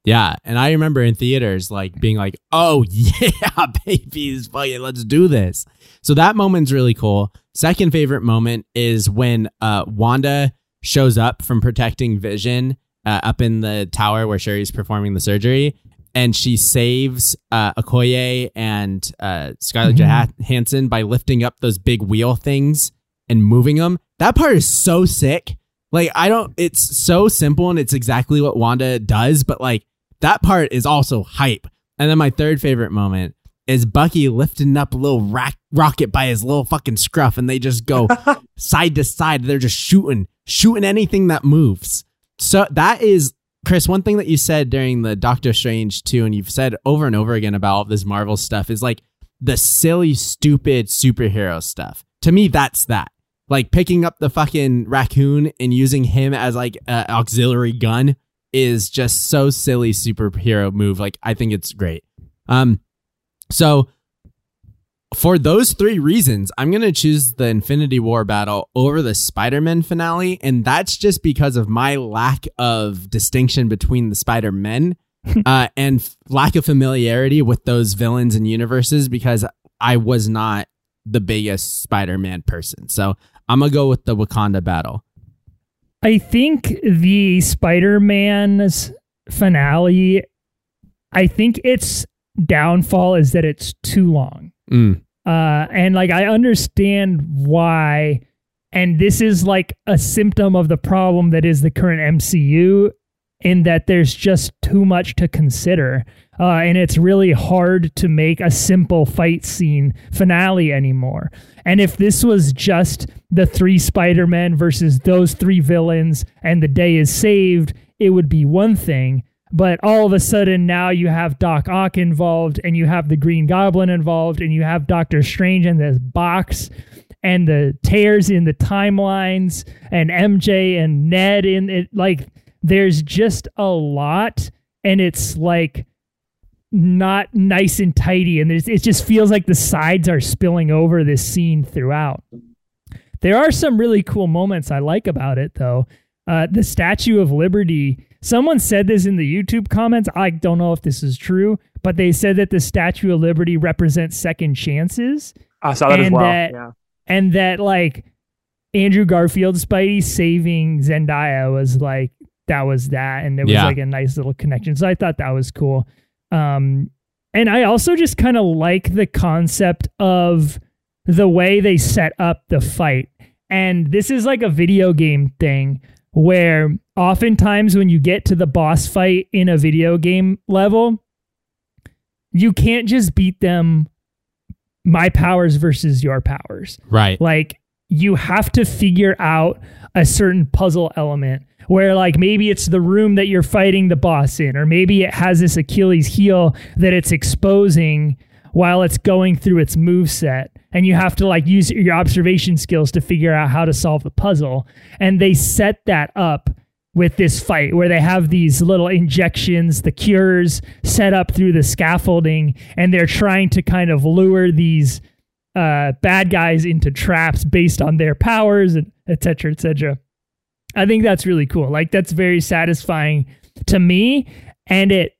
Yeah, and I remember in theaters like being like, "Oh [laughs] yeah, babies, fucking let's do this." So that moment's really cool. Second favorite moment is when uh, Wanda shows up from protecting Vision uh, up in the tower where Shuri's performing the surgery, and she saves uh, Okoye and uh, Scarlett Mhm. Johansson by lifting up those big wheel things and moving them. That part is so sick. Like I don't. It's so simple and it's exactly what Wanda does, but like that part is also hype. And then my third favorite moment is Bucky lifting up a little rack, rocket by his little fucking scruff, and they just go [laughs] side to side. They're just shooting, shooting anything that moves. So that is Chris. One thing that you said during the Doctor Strange too, and you've said over and over again about all this Marvel stuff is like the silly, stupid superhero stuff. To me, that's that. Like picking up the fucking raccoon and using him as like an auxiliary gun is just so silly superhero move. Like I think it's great. Um, so for those three reasons, I'm gonna choose the Infinity War battle over the Spider-Man finale, and that's just because of my lack of distinction between the Spider-Men [laughs] uh, and f- lack of familiarity with those villains and universes because I was not the biggest Spider-Man person. So I'm gonna go with the Wakanda battle. I think the Spider Man's finale, I think its downfall is that it's too long. Mm. Uh, and like, I understand why. And this is like a symptom of the problem that is the current MCU, in that there's just too much to consider. Uh, and it's really hard to make a simple fight scene finale anymore. And if this was just the three Spider Men versus those three villains and the day is saved, it would be one thing. But all of a sudden, now you have Doc Ock involved, and you have the Green Goblin involved, and you have Doctor Strange in this box, and the tears in the timelines, and MJ and Ned in it. Like, there's just a lot, and it's like not nice and tidy, and it just feels like the sides are spilling over this scene throughout. There are some really cool moments I like about it, though. Uh, the Statue of Liberty. Someone said this in the YouTube comments. I don't know if this is true, but they said that the Statue of Liberty represents second chances, I saw that as And well. that- yeah. and that like Andrew Garfield's Spidey saving Zendaya was like that was that, and it was Yeah. like a nice little connection. So I thought that was cool. Um, and I also just kind of like the concept of the way they set up the fight. And this is like a video game thing where oftentimes when you get to the boss fight in a video game level, you can't just beat them my powers versus your powers. Right. Like you have to figure out a certain puzzle element where like maybe it's the room that you're fighting the boss in or maybe it has this Achilles heel that it's exposing while it's going through its move set and you have to like use your observation skills to figure out how to solve the puzzle and they set that up with this fight where they have these little injections, the cures set up through the scaffolding, and they're trying to kind of lure these uh, bad guys into traps based on their powers, and et cetera, et cetera. I think that's really cool. Like that's very satisfying to me, and it,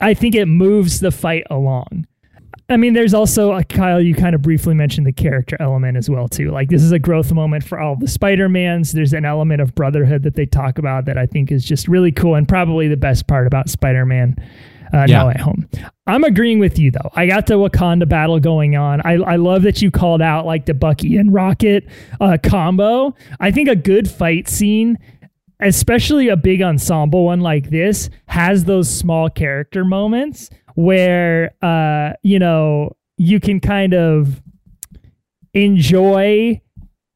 I think it moves the fight along. I mean, there's also uh, Kyle. You kind of briefly mentioned the character element as well too. Like this is a growth moment for all the Spider Mans. There's an element of brotherhood that they talk about that I think is just really cool and probably the best part about Spider Man. Uh, Yeah. No Way Home. I'm agreeing with you though. I got the Wakanda battle going on. I, I love that you called out like the Bucky and Rocket uh, combo. I think a good fight scene especially a big ensemble one like this has those small character moments where uh you know you can kind of enjoy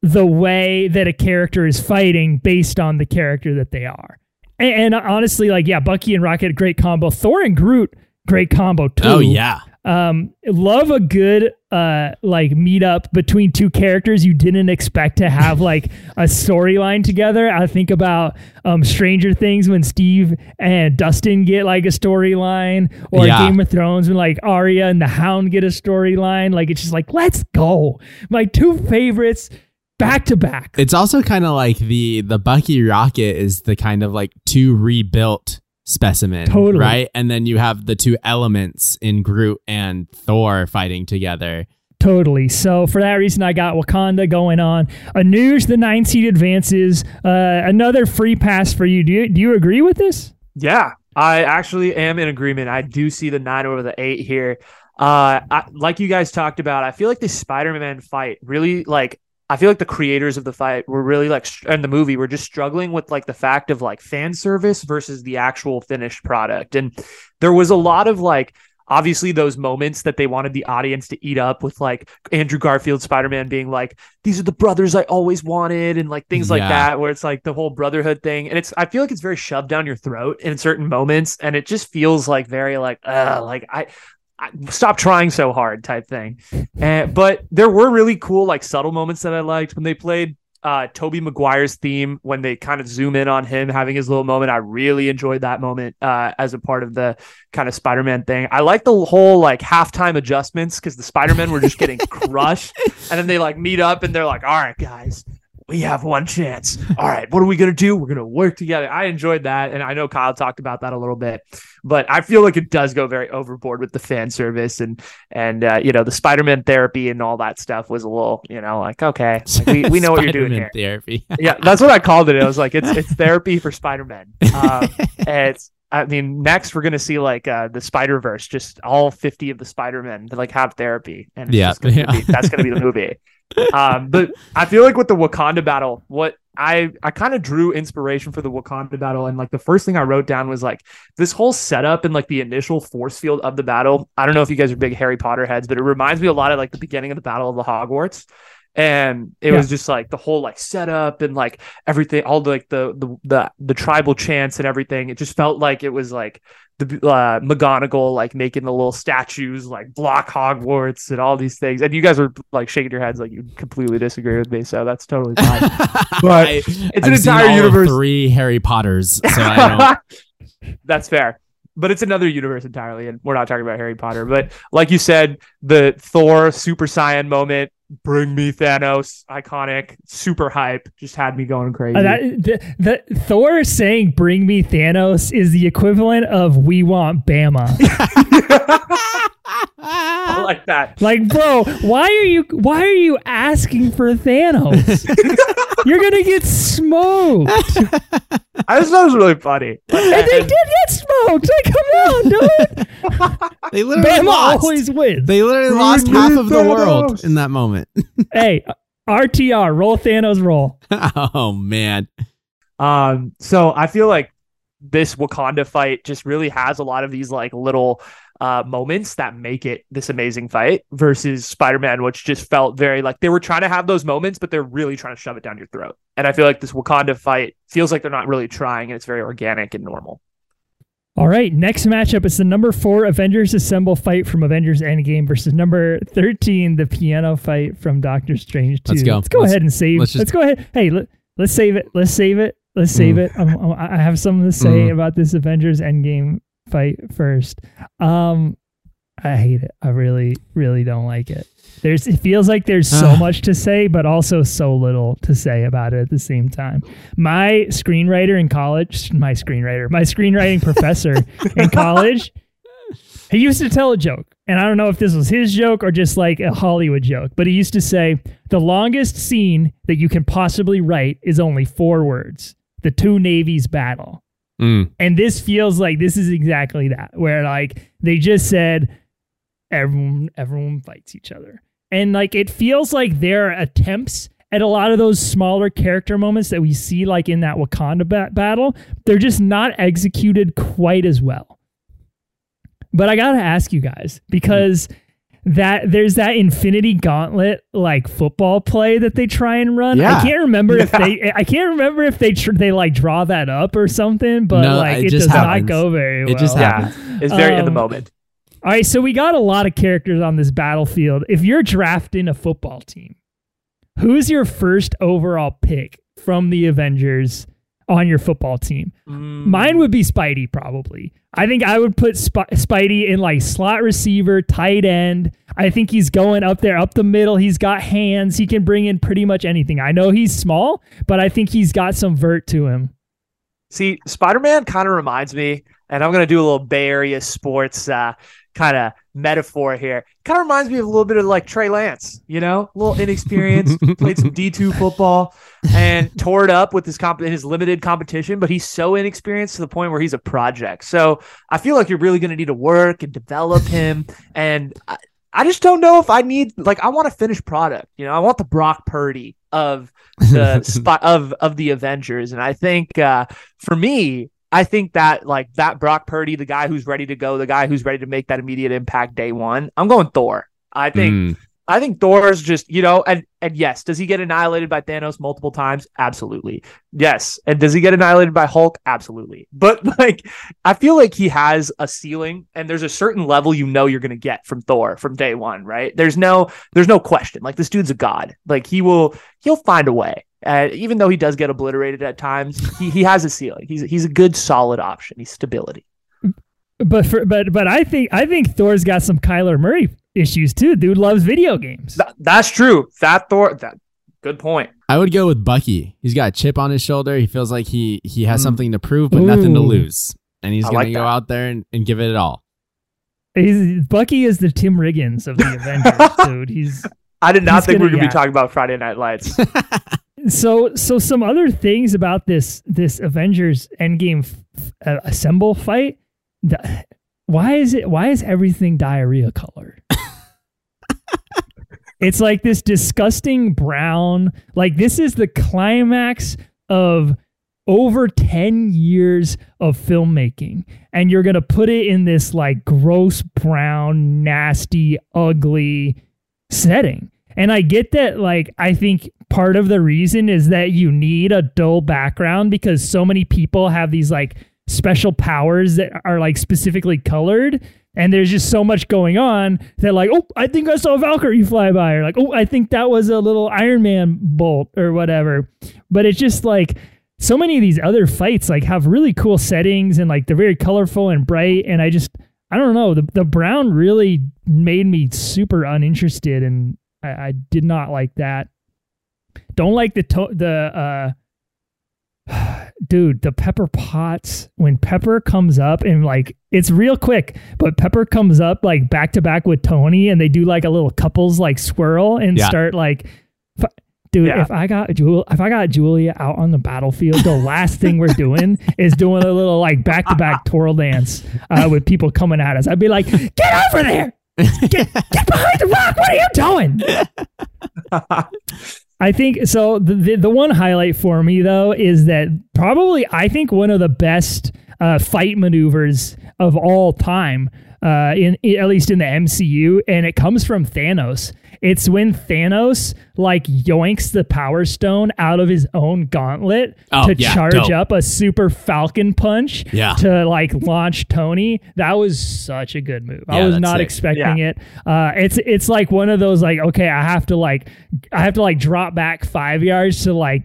the way that a character is fighting based on the character that they are. And, and honestly, like yeah, Bucky and Rocket, great combo. Thor and Groot, great combo too. Oh yeah. Um, love a good uh like meetup between two characters you didn't expect to have like a storyline together. I think about um Stranger Things when Steve and Dustin get like a storyline, or Yeah. Game of Thrones when like Arya and the Hound get a storyline. Like it's just like let's go. My two favorites back to back. It's also kind of like the the Bucky rocket is the kind of like two rebuilt specimen, Totally. right? And then you have the two elements in Groot and Thor fighting together. Totally. So for that reason, I got Wakanda going on. Anuj, the nine seed advances. Uh, another free pass for you. Do you do you agree with this? Yeah, I actually am in agreement. I do see the nine over the eight here. Uh, I, like you guys talked about, I feel like the Spider-Man fight really like. I feel like the creators of the fight were really like, and the movie were just struggling with like the fact of like fan service versus the actual finished product. And there was a lot of like, obviously those moments that they wanted the audience to eat up with like Andrew Garfield Spider-Man being like, these are the brothers I always wanted, and like things like that, where it's like the whole brotherhood thing. And it's, I feel like it's very shoved down your throat in certain moments. And it just feels like very like, uh, like I stop trying so hard type thing. And, but there were really cool, like subtle moments that I liked when they played uh Tobey Maguire's theme when they kind of zoom in on him having his little moment. I really enjoyed that moment uh as a part of the kind of Spider-Man thing. I like the whole like halftime adjustments because the Spider-Men were just getting [laughs] crushed. And then they like meet up and they're like, all right, guys, we have one chance. All right, what are we gonna do? We're gonna work together. I enjoyed that, and I know Kyle talked about that a little bit, but I feel like it does go very overboard with the fan service and and uh, you know the Spider-Man therapy and all that stuff was a little you know like okay, like, we, we know what you're doing here. Therapy. Yeah, that's what I called it. I was like, it's it's therapy for Spider-Man. [laughs] Um, it's I mean, next we're gonna see like uh, the Spider Verse, just all fifty of the Spider Men like have therapy, and Yeah, gonna yeah. be- that's gonna be the movie. [laughs] Um, but I feel like with the Wakanda battle, what I I kind of drew inspiration for the Wakanda battle, and like the first thing I wrote down was like this whole setup and like the initial force field of the battle. I don't know if you guys are big Harry Potter heads, but it reminds me a lot of like the beginning of the Battle of the Hogwarts. And it Yeah. was just like the whole like setup and like everything, all the like the the the, the tribal chants and everything. It just felt like it was like the uh, McGonagall like making the little statues like block Hogwarts and all these things. And you guys are like shaking your heads like you completely disagree with me, so that's totally [laughs] fine. But I- it's an I've seen entire universe. Three Harry Potters. So I don't. [laughs] That's fair. But it's another universe entirely, and we're not talking about Harry Potter. But like you said, the Thor Super Saiyan moment, bring me Thanos, iconic, super hype, just had me going crazy. Uh, that, the, the Thor saying "Bring me Thanos" is the equivalent of "We want Bama." [laughs] [laughs] I [laughs] like that. like, bro, why are you why are you asking for Thanos? [laughs] You're gonna get smoked. I just thought it was really funny. And they did get smoked. Like, come on, dude. [laughs] They literally Bama lost. always wins. They literally Bring lost half of the world in that moment. hey, RTR, roll Thanos, roll. oh man. Um, so I feel like this Wakanda fight just really has a lot of these like little uh moments that make it this amazing fight versus Spider-Man, which just felt very like they were trying to have those moments, but they're really trying to shove it down your throat. And I feel like this Wakanda fight feels like they're not really trying and it's very organic and normal. All right, next matchup is the number four Avengers Assemble fight from Avengers Endgame versus number 13, the piano fight from Doctor Strange 2. Let's go. Let's go Let's- ahead and save. let's Let's, go ahead. Hey, let, let's save it. Let's save it. Let's save Mm. it. Um, um, I I have something to say Mm. about this Avengers Endgame fight first. Um, I hate it. I really, really don't like it. There's. It feels like there's so [sighs] much to say, but also so little to say about it at the same time. My screenwriter in college, my screenwriter, my screenwriting professor [laughs] in college, he used to tell a joke. And I don't know if this was his joke or just like a Hollywood joke, but he used to say the longest scene that you can possibly write is only four words the two navies battle. Mm. And this feels like this is exactly that, where like they just said everyone everyone fights each other. And like it feels like their attempts at a lot of those smaller character moments that we see, like in that Wakanda ba- battle, they're just not executed quite as well. But I gotta ask you guys because that there's that Infinity Gauntlet like football play that they try and run. Yeah. I can't remember if they I can't remember if they tr- they like draw that up or something, but No, like it it, just does happens. not go very well. It just Yeah, it's very in the Um, moment. All right, so we got a lot of characters on this battlefield. If you're drafting a football team, who's your first overall pick from the Avengers on your football team? Mine would be Spidey, probably. I think I would put Sp- Spidey in like slot receiver, tight end. I think he's going up there, up the middle. He's got hands. He can bring in pretty much anything. I know he's small, but I think he's got some vert to him. See, Spider Man kind of reminds me, and I'm going to do a little Bay Area sports uh, kind of metaphor here. Kind of reminds me of a little bit of like Trey Lance, you know, a little inexperienced, [laughs] played some D2 football and tore it up with his comp- in his limited competition, but he's so inexperienced to the point where he's a project. So I feel like you're really going to need to work and develop him. And I, I just don't know if I need, like, I want a finished product. You know, I want the Brock Purdy of the [laughs] spot of of the Avengers. And I think uh, for me, I think that like that Brock Purdy, the guy who's ready to go, the guy who's ready to make that immediate impact day one. I'm going Thor. I think Mm. I think Thor's just, you know, and and yes, does he get annihilated by Thanos multiple times? Absolutely. Yes. And does he get annihilated by Hulk? Absolutely. [laughs] But like I feel like he has a ceiling and there's a certain level you know you're going to get from Thor from day 1, right? There's no there's no question. Like this dude's a god. Like he will he'll find a way. Uh, even though he does get obliterated at times, he, he has a ceiling. He's he's a good solid option. He's stability. But for but but I think I think Thor's got some Kyler Murray issues too. Dude loves video games. Th- that's true. That Thor that good point. I would go with Bucky. He's got a chip on his shoulder. He feels like he he has something to prove, but nothing to lose, and he's I gonna like go that. out there and, and give it all. He's, Bucky is the Tim Riggins of the [laughs] Avengers, dude. He's I did not He's think we were gonna- yeah. be talking about Friday Night Lights. [laughs] so so some other things about this this Avengers Endgame f- uh, assemble fight. The, why is it? Why is everything diarrhea colored? [laughs] it's like this disgusting brown. Like this is the climax of over 10 years of filmmaking and you're going to put it in this like gross brown nasty ugly setting and i get that like i think part of the reason is that you need a dull background because so many people have these like special powers that are like specifically colored and there's just so much going on that like oh i think i saw valkyrie fly by or like oh i think that was a little iron man bolt or whatever. But it's just like so many of these other fights like have really cool settings and like they're very colorful and bright and i just i don't know the, the brown really made me super uninterested and i, I did not like that. Don't like the to- the uh dude the Pepper Potts when pepper comes up and like it's real quick but pepper comes up like back to back with tony and they do like a little couples like swirl and Yeah. start like f- dude Yeah. if i got Jul- if i got julia out on the battlefield the last thing we're doing [laughs] is doing a little like back to back twirl dance uh, with people coming at us i'd be like get over there get, get behind the rock what are you doing [laughs] I think so. The, the the one highlight for me though is that probably I think one of the best uh, fight maneuvers of all time, uh, in, in at least in the MCU, and it comes from Thanos. It's when Thanos like yoinks the Power Stone out of his own gauntlet Oh, to yeah, charge dope. up a Super Falcon punch Yeah. to like launch Tony. That was such a good move. I was not sick. expecting it. Uh, it's it's like one of those like okay, I have to like I have to like drop back five yards to like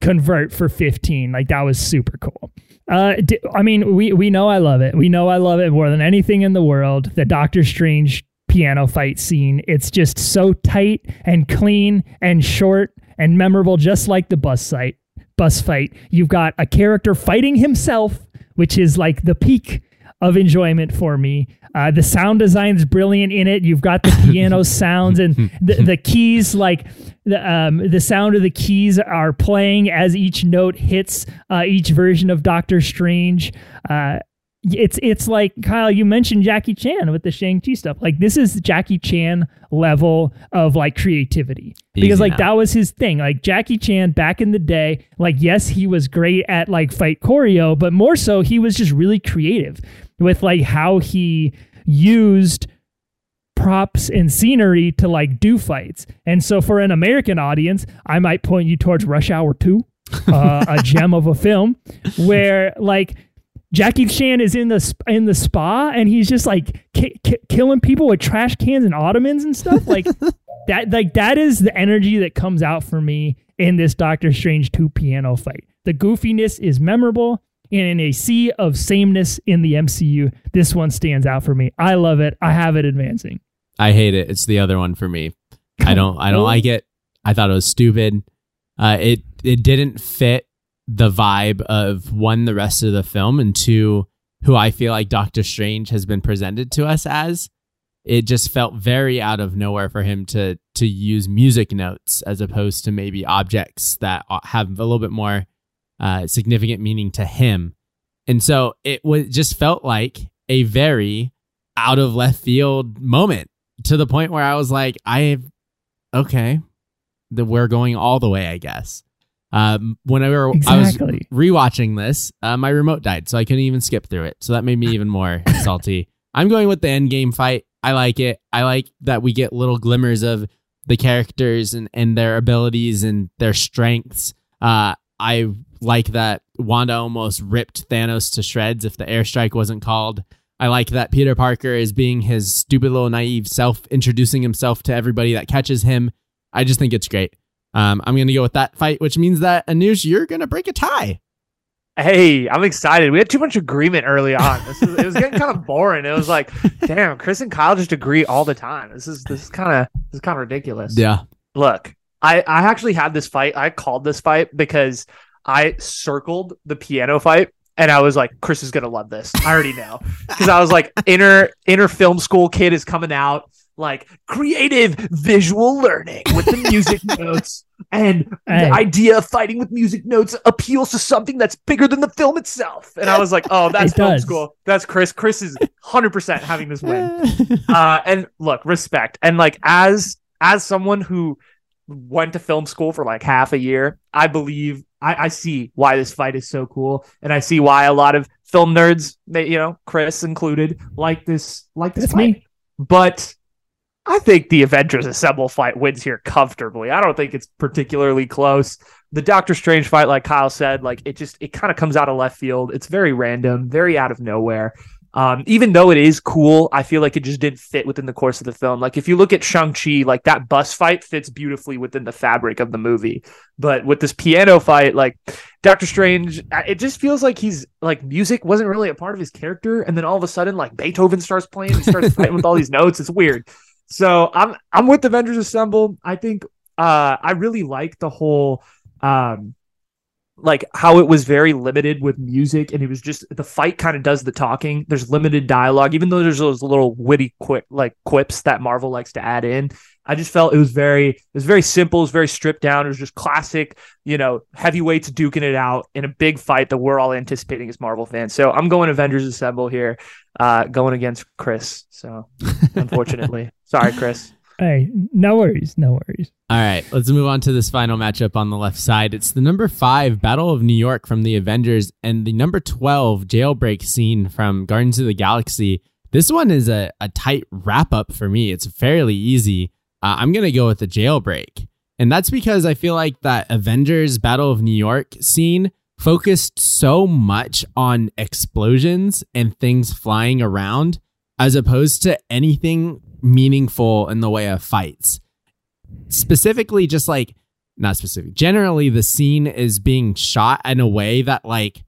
convert for 15 like that was super cool uh d- i mean we we know i love it. We know i love it more than anything in the world the doctor strange piano fight scene. It's just so tight and clean and short and memorable just like the bus fight bus fight. You've got a character fighting himself which is like the peak of enjoyment for me. Uh, the sound design's brilliant in it. You've got the [laughs] piano sounds and the, the keys, like the um, the sound of the keys are playing as each note hits uh, each version of Doctor Strange. Uh, it's it's like Kyle, you mentioned Jackie Chan with the Shang Chi stuff. Like this is Jackie Chan level of like creativity because like now. that was his thing. Like Jackie Chan back in the day, like yes, he was great at like fight choreo, but more so he was just really creative with like how he used props and scenery to like do fights. And so for an American audience, I might point you towards Rush Hour 2, uh, a gem of a film where like Jackie Chan is in the in the spa and he's just like ki- ki- killing people with trash cans and ottomans and stuff like [laughs] that like that is the energy that comes out for me in this Doctor Strange 2 piano fight. The goofiness is memorable and in a sea of sameness in the MCU, this one stands out for me. I love it. I have it advancing. I hate it. It's the other one for me. I don't I don't Really? [laughs] like it. I thought it was stupid. Uh, it it didn't fit the vibe of one the rest of the film and two who I feel like Doctor Strange has been presented to us as. It just felt very out of nowhere for him to to use music notes as opposed to maybe objects that have a little bit more uh, significant meaning to him. And so it was just felt like a very out of left field moment to the point where I was like, I okay, that we're going all the way, I guess. Um, whenever Exactly. I was rewatching this, uh, my remote died, so I couldn't even skip through it. So that made me even more [laughs] salty. I'm going with the end game fight. I like it. I like that we get little glimmers of the characters and, and their abilities and their strengths. Uh, I like that Wanda almost ripped Thanos to shreds if the airstrike wasn't called. I like that Peter Parker is being his stupid little naive self, introducing himself to everybody that catches him. I just think it's great. Um, I'm going to go with that fight, which means that Anuj, you're going to break a tie. Hey, I'm excited. We had too much agreement early on. This is, it was getting kind of boring. It was like, [laughs] damn, Chris and Kyle just agree all the time. This is this is kind of this is kind of ridiculous. Yeah. Look, I I actually had this fight. I called this fight because I circled the piano fight and I was like, Chris is gonna love this. I already know because I was like, inner inner film school kid is coming out. Like creative visual learning with the music [laughs] notes and Hey. the idea of fighting with music notes appeals to something that's bigger than the film itself. And I was like, oh, that's It film does. school. That's Chris. Chris is 100% having this win [laughs] uh, and look, respect. And like as as someone who went to film school for like half a year, I believe I, I see why this fight is so cool, and I see why a lot of film nerds, they, you know, Chris included, like this like this That's fight. me. But I think the Avengers Assemble fight wins here comfortably. I don't think it's particularly close. The Doctor Strange fight, like Kyle said, like it just it kind of comes out of left field. It's very random, very out of nowhere. Um, even though it is cool, I feel like it just didn't fit within the course of the film. Like if you look at Shang-Chi, like that bus fight fits beautifully within the fabric of the movie. But with this piano fight, like Doctor Strange, uh, it just feels like he's like music wasn't really a part of his character. And then all of a sudden, like Beethoven starts playing, he starts fighting with all these [laughs] notes. It's weird. So I'm I'm with Avengers Assemble. I think uh I really like the whole um like how it was very limited with music and it was just the fight kind of does the talking. There's limited dialogue even though there's those little witty quick like quips that marvel likes to add in. I just felt it was very it was very simple it was very stripped down. It was just classic you know heavyweights duking it out in a big fight that we're all anticipating as marvel fans. So i'm going avengers assemble here uh going against chris so [laughs] unfortunately sorry chris Hey, no worries, no worries. All right, let's move on to this final matchup on the left side. It's the number five Battle of New York from the Avengers and the number 12 jailbreak scene from Guardians of the Galaxy. This one is a, a tight wrap up for me. It's fairly easy. Uh, I'm going to go with the jailbreak. And that's because I feel like that Avengers Battle of New York scene focused so much on explosions and things flying around as opposed to anything meaningful in the way of fights. Specifically just like not specific generally the scene is being shot in a way that like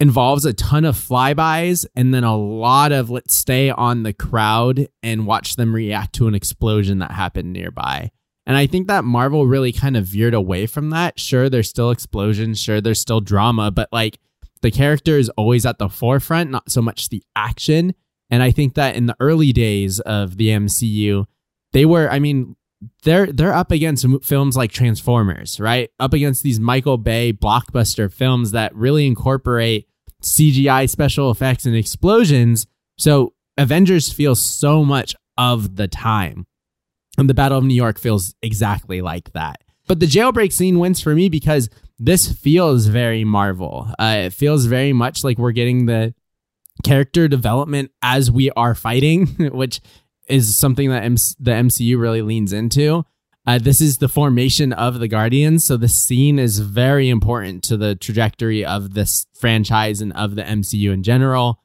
involves a ton of flybys and then a lot of let's stay on the crowd and watch them react to an explosion that happened nearby. And i think that marvel really kind of veered away from that. Sure there's still explosions sure there's still drama but like the character is always at the forefront not so much the action and i think that in the early days of the mcu they were i mean they're they're up against films like Transformers, right? Up against these Michael Bay blockbuster films that really incorporate CGI special effects and explosions. So Avengers feels so much of the time. And the Battle of New York feels exactly like that. But the jailbreak scene wins for me because this feels very Marvel. Uh, it feels very much like we're getting the character development as we are fighting, [laughs] which is something that M- the MCU really leans into. Uh, this is the formation of the Guardians, so the scene is very important to the trajectory of this franchise and of the MCU in general.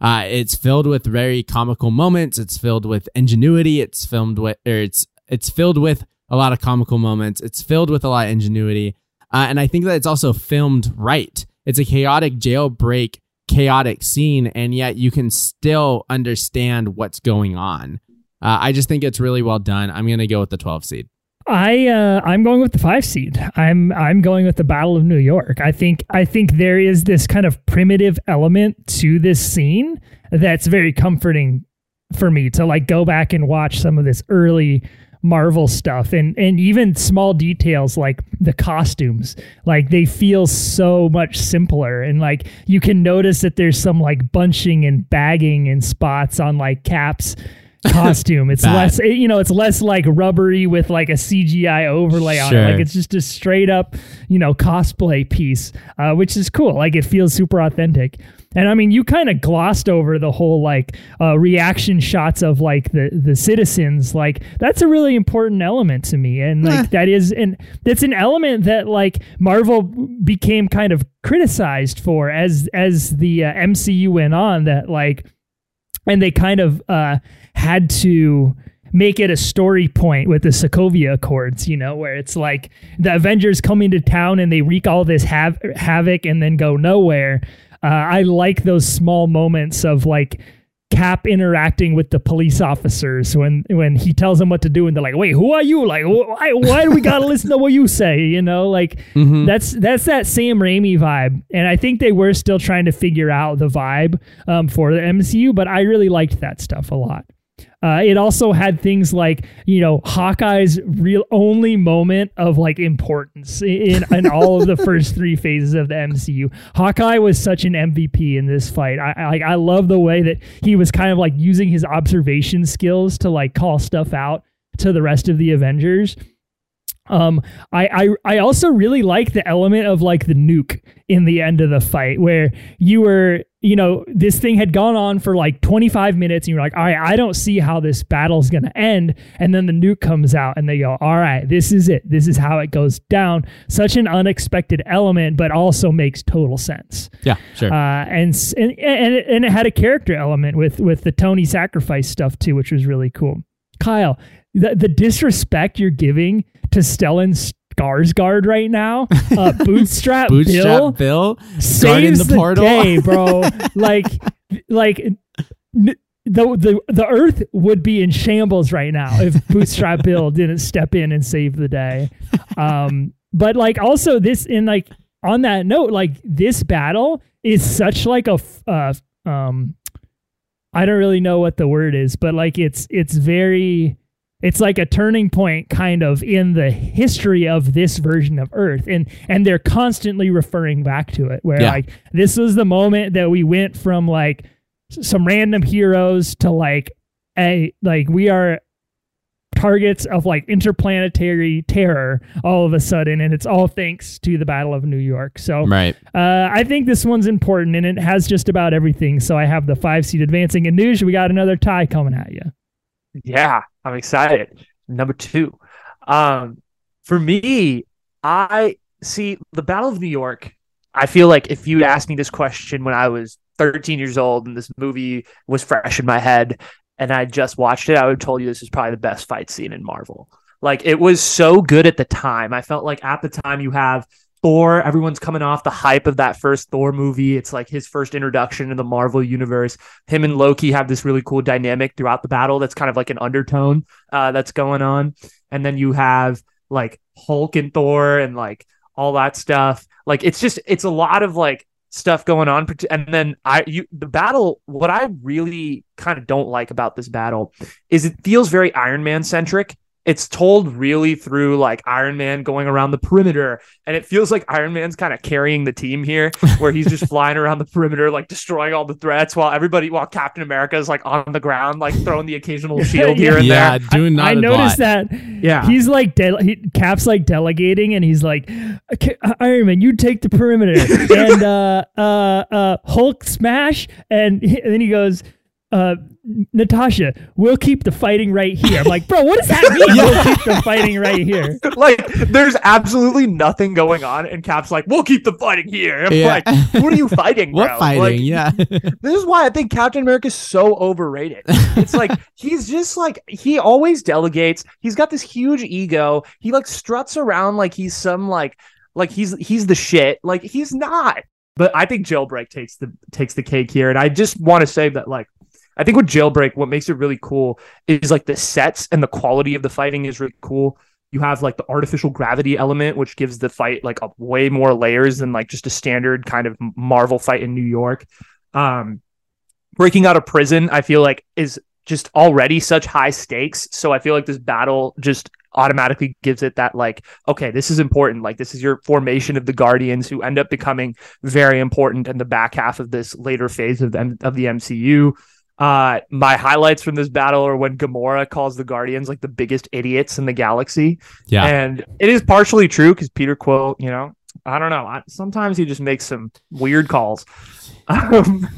Uh, it's filled with very comical moments. It's filled with ingenuity. It's filmed with, or it's it's filled with a lot of comical moments. It's filled with a lot of ingenuity, uh, and I think that it's also filmed right. It's a chaotic jailbreak, chaotic scene, and yet you can still understand what's going on. Uh, I just think it's really well done. I'm gonna go with the 12 seed. I uh, I'm going with the five seed. I'm I'm going with the Battle of New York. I think I think there is this kind of primitive element to this scene that's very comforting for me to like go back and watch some of this early Marvel stuff and and even small details like the costumes like they feel so much simpler and like you can notice that there's some like bunching and bagging and spots on like caps [laughs] costume. It's less, it- you know, it's less like rubbery with like a CGI overlay on it. Like it's just a straight up, you know, cosplay piece, uh, which is cool. Like it feels super authentic. And I mean, you kind of glossed over the whole like uh, reaction shots of like the the citizens. Like that's a really important element to me, and like that is, and that's an element that like Marvel became kind of criticized for as as the uh, MCU went on. That like and they kind of uh, had to make it a story point with the Sokovia Accords, you know, where it's like the Avengers coming to town and they wreak all this hav- havoc and then go nowhere. Uh, I like those small moments of like Cap interacting with the police officers when when he tells them what to do and they're like, "Wait, who are you? Like, why why do we gotta [laughs] listen to what you say?" You know, like that's that's that Sam Raimi vibe, and I think they were still trying to figure out the vibe um, for the MCU, but I really liked that stuff a lot. Uh, it also had things like you know Hawkeye's real only moment of like importance in in all of the [laughs] first three phases of the MCU. Hawkeye was such an MVP in this fight. I I, like I love the way that he was kind of like using his observation skills to like call stuff out to the rest of the Avengers. Um, I, I I also really like the element of like the nuke in the end of the fight where you were, you know, this thing had gone on for like 25 minutes and you're like, all right, I don't see how this battle's gonna end. And then the nuke comes out and they go, all right, this is it. This is how it goes down. Such an unexpected element, but also makes total sense Yeah, sure. uh, and, and and it, and it had a character element with with the Tony sacrifice stuff too, which was really cool. Kyle, the the disrespect you're giving to Stellan Skarsgård right now, uh, [laughs] Bootstrap, Bootstrap Bill, Bill, guarding saves the the, portal. day, [laughs] bro. like like. n- the, the the earth would be in shambles right now if Bootstrap Bill [laughs] didn't step in and save the day. Um, but like also this in like on that note, like this battle is such like a f- uh, um, I don't really know what the word is, but like it's it's very it's like a turning point kind of in the history of this version of earth and and they're constantly referring back to it where Yeah. like this was the moment that we went from like some random heroes to like a like we are targets of like interplanetary terror all of a sudden and it's all thanks to the battle of new york so right. uh, I think this one's important and it has just about everything. So I have the five seed advancing. Anuj, we got another tie coming at you. Yeah, I'm excited. Number two. Um, for me, I see the Battle of New York. I feel like if you asked me this question when I was 13 years old and this movie was fresh in my head and I just watched it, I would have told you this is probably the best fight scene in Marvel. Like it was so good at the time. I felt like at the time you have Thor, everyone's coming off the hype of that first Thor movie. It's like his first introduction in the Marvel universe. Him and Loki have this really cool dynamic throughout the battle that's kind of like an undertone uh, that's going on. And then you have like Hulk and Thor and like all that stuff. Like it's just it's a lot of like stuff going on. And then I you the battle. What I really kind of don't like about this battle is it feels very Iron Man centric it's told really through like Iron Man going around the perimeter, and it feels like Iron Man's kind of carrying the team here, where he's just [laughs] flying around the perimeter, like destroying all the threats, while everybody, while Captain America is like on the ground, like throwing the occasional [laughs] shield here and yeah, there. doing not I a noticed lot. that. Yeah. he's like de- he, Cap's like delegating, and he's like, "Okay, Iron Man, you take the perimeter, [laughs] and uh, uh, uh, Hulk smash, and, he- and then he goes. Uh, Natasha, we'll keep the fighting right here. I'm like, bro, what does that mean? [laughs] We'll keep the fighting right here. [laughs] like there's absolutely nothing going on, and Cap's like, "We'll keep the fighting here." I'm Yeah. like, "What are you fighting, [laughs] bro?" What fighting? Like, yeah. this is why I think Captain America is so overrated. It's like he's just like he always delegates. He's got this huge ego. He like struts around like he's some like like he's he's the shit. Like he's not. But I think Jailbreak takes the takes the cake here, and I just want to say that like I think with Jailbreak, what makes it really cool is like the sets and the quality of the fighting is really cool. You have like the artificial gravity element, which gives the fight like a way more layers than like just a standard kind of Marvel fight in New York. Um, breaking out of prison, I feel like is just already such high stakes. So I feel like this battle just automatically gives it that like, okay, this is important. Like this is your formation of the Guardians who end up becoming very important in the back half of this later phase of the, of the MCU. Uh, my highlights from this battle are when Gamora calls the Guardians like the biggest idiots in the galaxy. Yeah. And it is partially true because Peter Quill, you know, I don't know. I, sometimes he just makes some weird calls. [laughs] Um,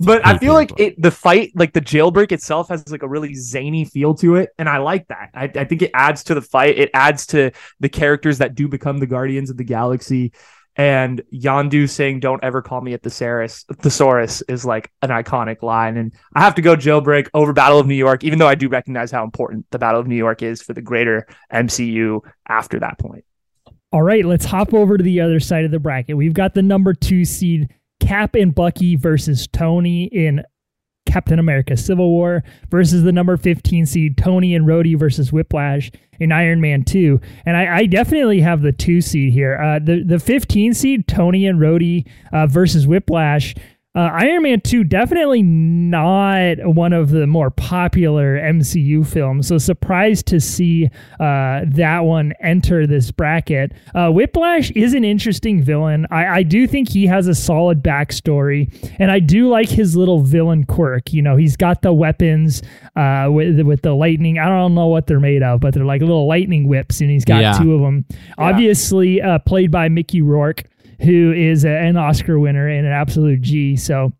but I feel like it the fight, like the jailbreak itself, has like a really zany feel to it, and I like that. I, I think it adds to the fight. It adds to the characters that do become the Guardians of the Galaxy. And Yondu saying "Don't ever call me a thesaurus." Thesaurus is like an iconic line, and I have to go jailbreak over Battle of New York, even though I do recognize how important the Battle of New York is for the greater MCU after that point. All right, let's hop over to the other side of the bracket. We've got the number two seed Cap and Bucky versus Tony in Captain America Civil War versus the number 15 seed Tony and Rhodey versus Whiplash in Iron Man 2. And I, I definitely have the two seed here. Uh, the, the 15 seed Tony and Rhodey uh, versus Whiplash. Uh, Iron Man 2 definitely not one of the more popular MCU films, so surprised to see uh, that one enter this bracket. Uh, Whiplash is an interesting villain. I, I do think he has a solid backstory, and I do like his little villain quirk. You know, he's got the weapons uh, with with the lightning. I don't know what they're made of, but they're like little lightning whips, and he's got Yeah. two of them. Obviously, uh, played by Mickey Rourke who is a, an Oscar winner and an absolute G. So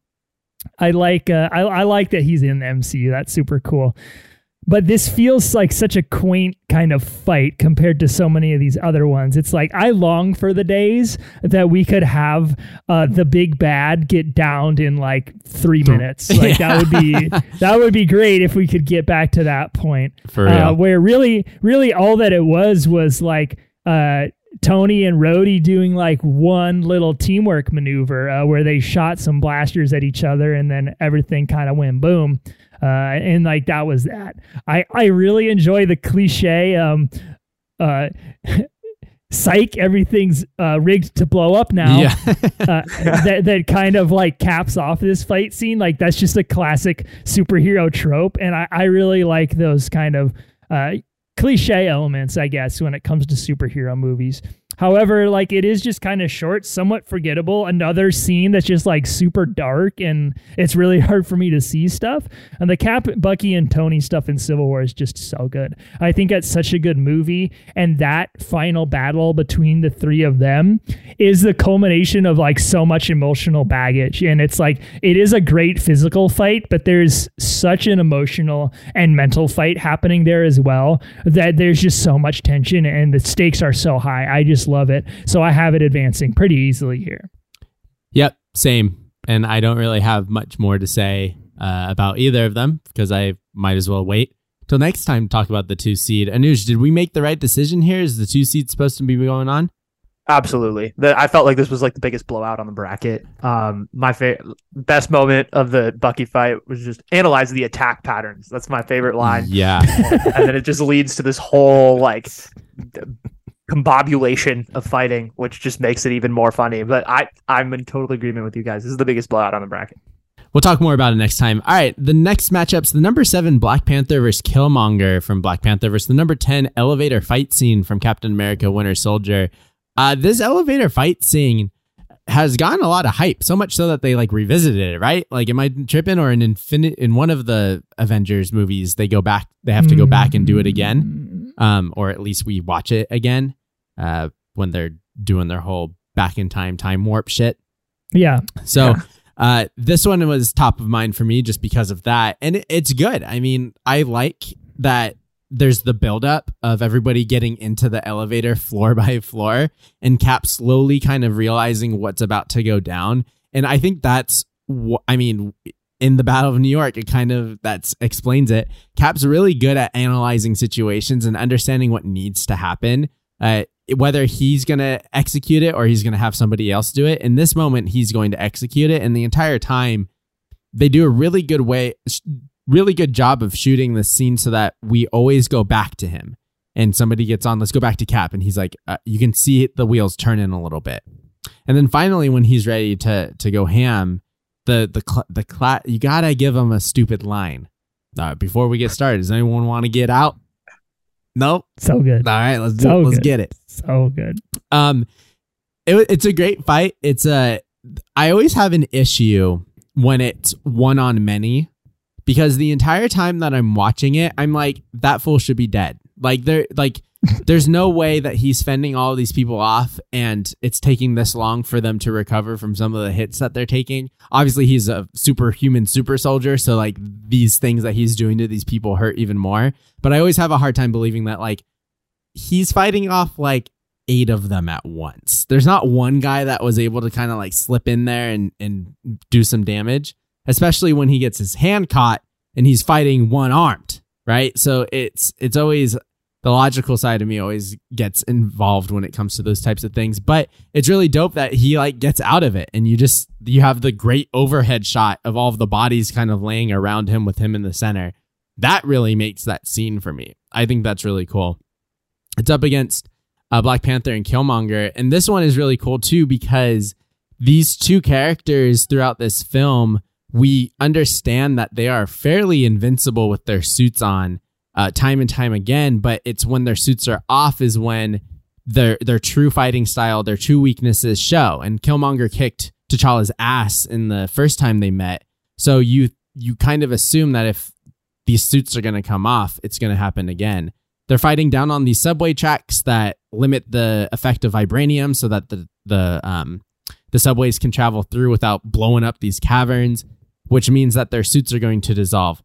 I like uh, I, I like that he's in the MCU. That's super cool. But this feels like such a quaint kind of fight compared to so many of these other ones. It's like I long for the days that we could have uh, the big bad get downed in like three minutes. Like that would be [laughs] that would be great if we could get back to that point For real. uh, where really, really all that it was was like uh, Tony and Rhodey doing like one little teamwork maneuver uh, where they shot some blasters at each other and then everything kind of went boom. Uh, and like that was that. I, I really enjoy the cliche. Um, uh, [laughs] psych, everything's uh, rigged to blow up now yeah. uh, [laughs] that that kind of like caps off this fight scene. Like that's just a classic superhero trope, and I, I really like those kind of uh, cliche elements, I guess, when it comes to superhero movies. However, like it is just kind of short, somewhat forgettable. Another scene that's just like super dark, and it's really [laughs] hard for me to see stuff. And the Cap, Bucky, and Tony stuff in Civil War is just so good. I think it's such a good movie, and that final battle between the three of them is the culmination of like so much emotional baggage. And it's like it is a great physical fight, but there's such an emotional and mental fight happening there as well that there's just so much tension, and the stakes are so high. I just love it. So I have it advancing pretty easily here. Yep, same. And I don't really have much more to say uh, about either of them because I might as well wait till next time to talk about the two seed. Anuj, did we make the right decision here? Is the two seed supposed to be going on? Absolutely. The, I felt like this was like the biggest blowout on the bracket. Um, my fa- best moment of the Bucky fight was just analyze the attack patterns. That's my favorite line. Yeah. and then it just leads to this whole like d- combobulation of fighting, which just makes it even more funny. But I, I'm in total agreement with you guys. This is the biggest blowout on the bracket. we'll talk more about it next time. All right, the next matchup's the number seven Black Panther versus Killmonger from Black Panther versus the number ten elevator fight scene from Captain America: Winter Soldier. Uh, this elevator fight scene has gotten a lot of hype, so much so that they like revisited it. Right? Like, am I tripping? Or in Infinite in one of the Avengers movies, they go back, they have to go back and do it again, um, or at least we watch it again uh, when they're doing their whole back in time time warp shit. Yeah. So Yeah. uh, this one was top of mind for me just because of that, and it, it's good. I mean, I like that. There's the buildup of everybody getting into the elevator floor by floor, and Cap slowly kind of realizing what's about to go down. And I think that's, wh- I mean, in the Battle of New York, it kind of that's explains it. Cap's really good at analyzing situations and understanding what needs to happen. Uh, whether he's going to execute it or he's going to have somebody else do it. In this moment, he's going to execute it. And the entire time, they do a really good way, really good job of shooting the scene so that we always go back to him. And somebody gets on, let's go back to Cap. And he's like, uh, you can see the wheels turning a little bit. And then finally, when he's ready to to go ham, the the cl- the cla- you gotta give them a stupid line. Uh, before we get started, does anyone want to get out? Nope. So good. All right, let's do So. Let's good. get it. So good. Um, it, it's a great fight. It's a. I always have an issue when it's one on many, because the entire time that I'm watching it, I'm like, that fool should be dead. Like there, like there's no way that he's fending all these people off, and it's taking this long for them to recover from some of the hits that they're taking. Obviously, he's a superhuman super soldier, so like these things that he's doing to these people hurt even more. But I always have a hard time believing that like he's fighting off like eight of them at once. There's not one guy that was able to kind of like slip in there and and do some damage, especially when he gets his hand caught and he's fighting one armed, right? So it's it's always the logical side of me always gets involved when it comes to those types of things, but it's really dope that he like gets out of it and you just you have the great overhead shot of all of the bodies kind of laying around him with him in the center. That really makes that scene for me. I think that's really cool. It's up against uh, Black Panther and Killmonger. And this one is really cool too because these two characters throughout this film, we understand that they are fairly invincible with their suits on uh, time and time again. But it's when their suits are off is when their their true fighting style, their true weaknesses show. And Killmonger kicked T'Challa's ass in the first time they met. So you you kind of assume that if these suits are going to come off, it's going to happen again. They're fighting down on these subway tracks that limit the effect of vibranium so that the the um the subways can travel through without blowing up these caverns, which means that their suits are going to dissolve.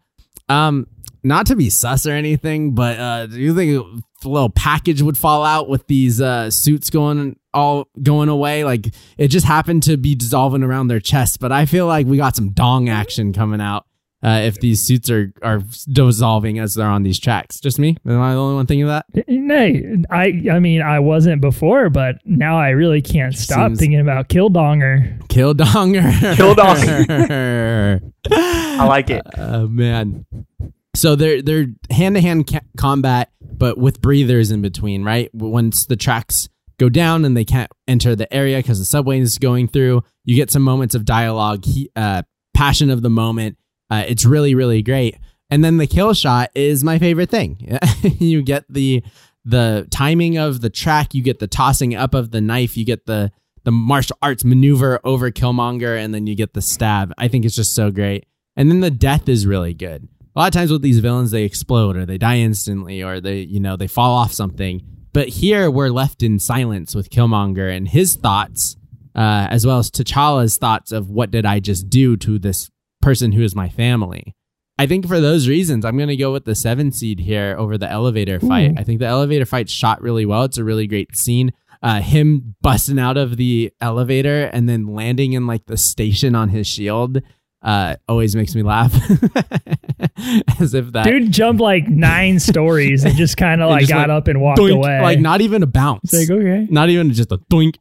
Um not to be sus or anything, but uh do you think a little package would fall out with these uh suits going all going away? Like it just happened to be dissolving around their chests, but I feel like we got some dong action coming out uh, if these suits are are dissolving as they're on these tracks. Just me? Am I the only one thinking of that? No, I I mean I wasn't before, but now I really can't stop Seems- thinking about Killdonger. Kill donger. Kill [laughs] I like it. Oh man. So they're they're hand to hand combat, but with breathers in between, right? Once the tracks go down and they can't enter the area because the subway is going through, you get some moments of dialogue, he, uh, passion of the moment. Uh, it's really really great. And then the kill shot is my favorite thing. [laughs] you get the the timing of the track, you get the tossing up of the knife, you get the the martial arts maneuver over Killmonger, and then you get the stab. I think it's just so great. And then the death is really good. A lot of times with these villains, they explode or they die instantly or they, you know, they fall off something. But here we're left in silence with Killmonger and his thoughts, uh, as well as T'Challa's thoughts of what did I just do to this person who is my family. I think for those reasons, I'm going to go with the seven seed here over the elevator fight. Ooh. I think the elevator fight shot really well. It's a really great scene. Uh, him busting out of the elevator and then landing in like the station on his shield uh, always makes me laugh. [laughs] As if that Dude jumped like nine [laughs] stories and just kind of like got like, up and walked doink, away. like not even a bounce, It's like okay. not even just a doink.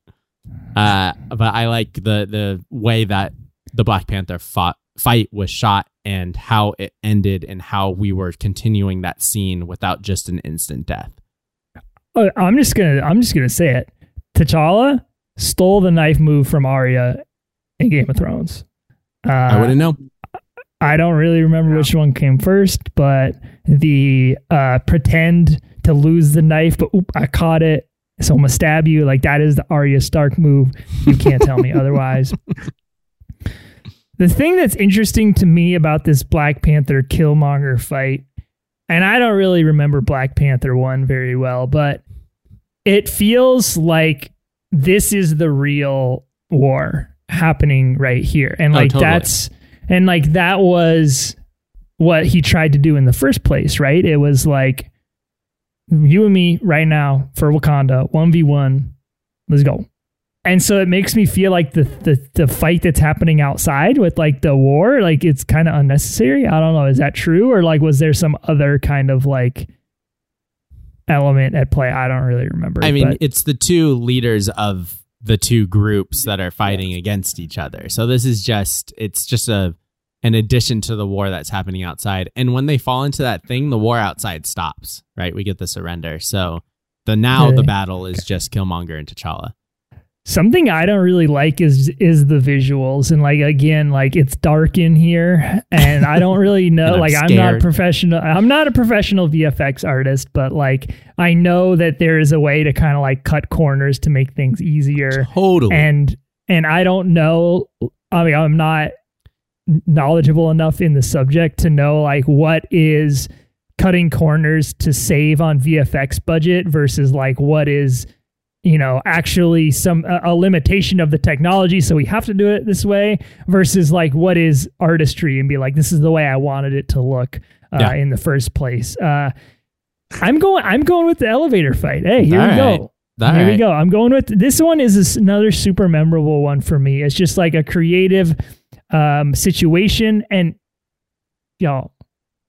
Uh, but I like the the way that the Black Panther fought, fight was shot and how it ended and how we were continuing that scene without just an instant death. Oh, I'm just gonna I'm just gonna say it. T'Challa stole the knife move from Arya in Game of Thrones. Uh, I wouldn't know. I don't really remember which one came first, but the uh, pretend to lose the knife, but oop, I caught it, so I'm gonna stab you. Like that is the Arya Stark move. You can't tell me [laughs] otherwise. The thing that's interesting to me about this Black Panther Killmonger fight, and I don't really remember Black Panther one very well, but it feels like this is the real war happening right here, and Oh, like totally. that's and like that was what he tried to do in the first place, right? It was like you and me right now for Wakanda, 1v1. Let's go. And so it makes me feel like the the the fight that's happening outside with like the war, like it's kind of unnecessary. I don't know, is that true or like was there some other kind of like element at play? I don't really remember. I mean, but- it's the two leaders of the two groups that are fighting against each other. So this is just it's just a an addition to the war that's happening outside. And when they fall into that thing, the war outside stops, right? We get the surrender. So the now the battle is just Killmonger and T'Challa. Something I don't really like is is the visuals and like again like it's dark in here and I don't really [laughs] know I'm like I'm not scared. professional I'm not a professional VFX artist but like I know that there is a way to kind of like cut corners to make things easier Totally. and and I don't know I mean I'm not knowledgeable enough in the subject to know like what is cutting corners to save on VFX budget versus like what is you know actually some a, a limitation of the technology so we have to do it this way versus like what is artistry and be like this is the way I wanted it to look uh, Yeah. in the first place uh I'm going I'm going with the elevator fight hey here All we right. go All here we go. I'm going with this one. Is another super memorable one for me? It's just like a creative um, situation, and y'all,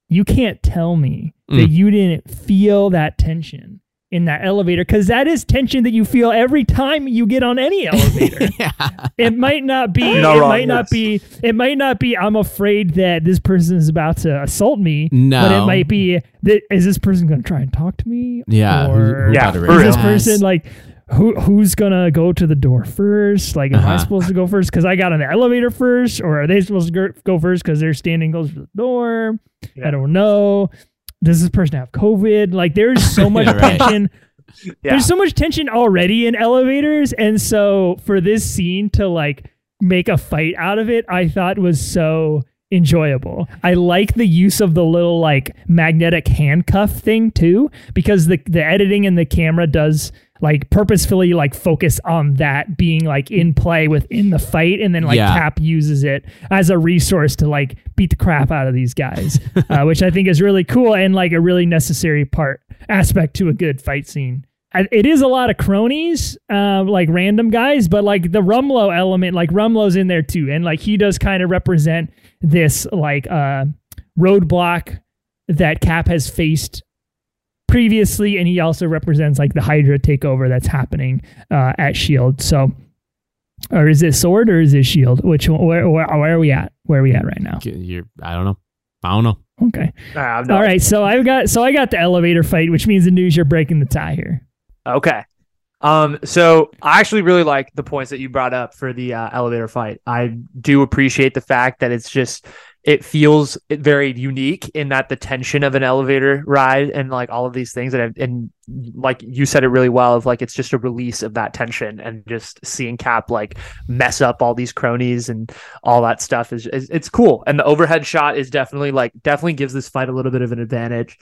you can't tell me that Mm. you didn't feel that tension in that elevator because that is tension that you feel every time you get on any [laughs] elevator. yeah. it might not be. No it wrong, might not be. It might not be. I'm afraid that this person is about to assault me. No. But it might be that is this person going to try and talk to me? Yeah. who- Or who Yeah, got for is this person like who who's gonna go to the door first? Like, am I Uh-huh. supposed to go first because I got on the elevator first, or are they supposed to go, go first because they're standing close to the door? Yeah. I don't know. Does this person have COVID? Like, there's so [laughs] much Right. tension. [laughs] Yeah. There's so much tension already in elevators, and so for this scene to like make a fight out of it, I thought was so enjoyable. I like the use of the little like magnetic handcuff thing too, because the the editing and the camera does like purposefully like focus on that being like in play within the fight and then like Yeah. cap uses it as a resource to like beat the crap out of these guys [laughs] uh, which i think is really cool and like a really necessary part aspect to a good fight scene I- it is a lot of cronies, uh, like random guys, but like the Rumlow element, like Rumlow's in there too, and like he does kind of represent this like uh, roadblock that Cap has faced previously, and he also represents like the Hydra takeover that's happening uh, at Shield. So, or is it Sword or is it Shield? Which where, where where are we at? Where are we at right now? You're, I don't know. I don't know. Okay, Nah, all right. So I've got so I got the elevator fight, which means the news you're breaking the tie here. Okay. Um, so I actually really like the points that you brought up for the uh, elevator fight. I do appreciate the fact that it's just it feels very unique in that the tension of an elevator ride and like all of these things I've, and like you said it really well of like it's just a release of that tension and just seeing Cap like mess up all these cronies and all that stuff is, is it's cool. And the overhead shot is definitely like definitely gives this fight a little bit of an advantage.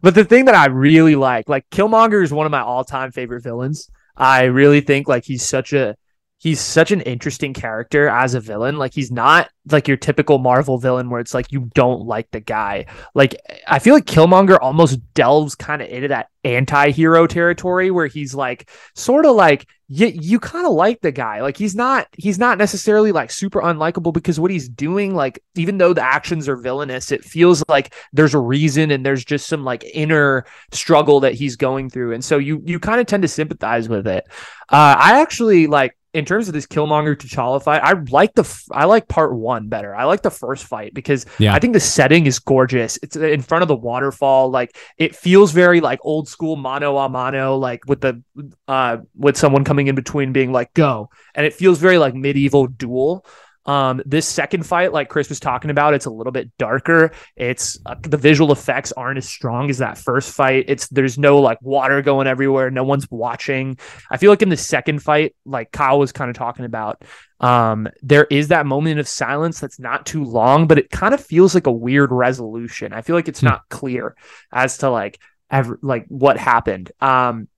But the thing that I really like, like Killmonger is one of my all-time favorite villains. I really think like he's such a he's such an interesting character as a villain. Like he's not like your typical Marvel villain where it's like you don't like the guy. Like I feel like Killmonger almost delves kind of into that anti-hero territory where he's like sort of like you, you kind of like the guy. Like he's not he's not necessarily like super unlikable because what he's doing like even though the actions are villainous, it feels like there's a reason and there's just some like inner struggle that he's going through. And so you you kind of tend to sympathize with it. Uh I actually like in terms of this Killmonger T'Challa fight, I like the f- I like part one better. I like the first fight because Yeah. I think the setting is gorgeous. It's in front of the waterfall, like it feels very like old school mano a mano, like with the uh with someone coming in between being like go, and it feels very like medieval duel. Um, this second fight, like Chris was talking about, it's a little bit darker. It's uh, the visual effects aren't as strong as that first fight. It's there's no like water going everywhere. No one's watching. I feel like in the second fight, like Kyle was kind of talking about, um, there is that moment of silence that's not too long, but it kind of feels like a weird resolution. I feel like it's Hmm. not clear as to like ever like what happened. Um,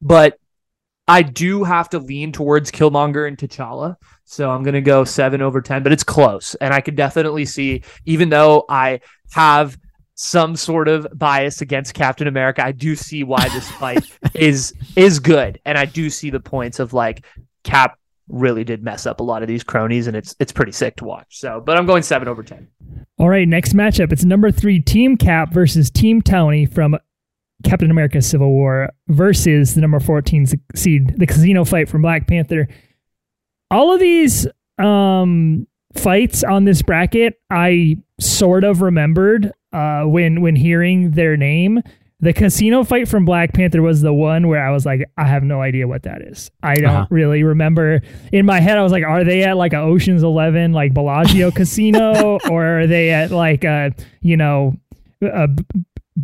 but I do have to lean towards Killmonger and T'Challa. So I'm going to go seven over 10, but it's close. And I could definitely see, even though I have some sort of bias against Captain America, I do see why this fight [laughs] is is good. And I do see the points of like Cap really did mess up a lot of these cronies and it's it's pretty sick to watch. So, but I'm going seven over 10. All right, next matchup. It's number three Team Cap versus Team Tony from Captain America Civil War versus the number 14 seed, the casino fight from Black Panther. All of these um, fights on this bracket, I sort of remembered uh, when when hearing their name. The casino fight from Black Panther was the one where I was like, I have no idea what that is. I don't Uh-huh. really remember. In my head, I was like, are they at like a Ocean's Eleven, like Bellagio [laughs] casino, or are they at like a you know a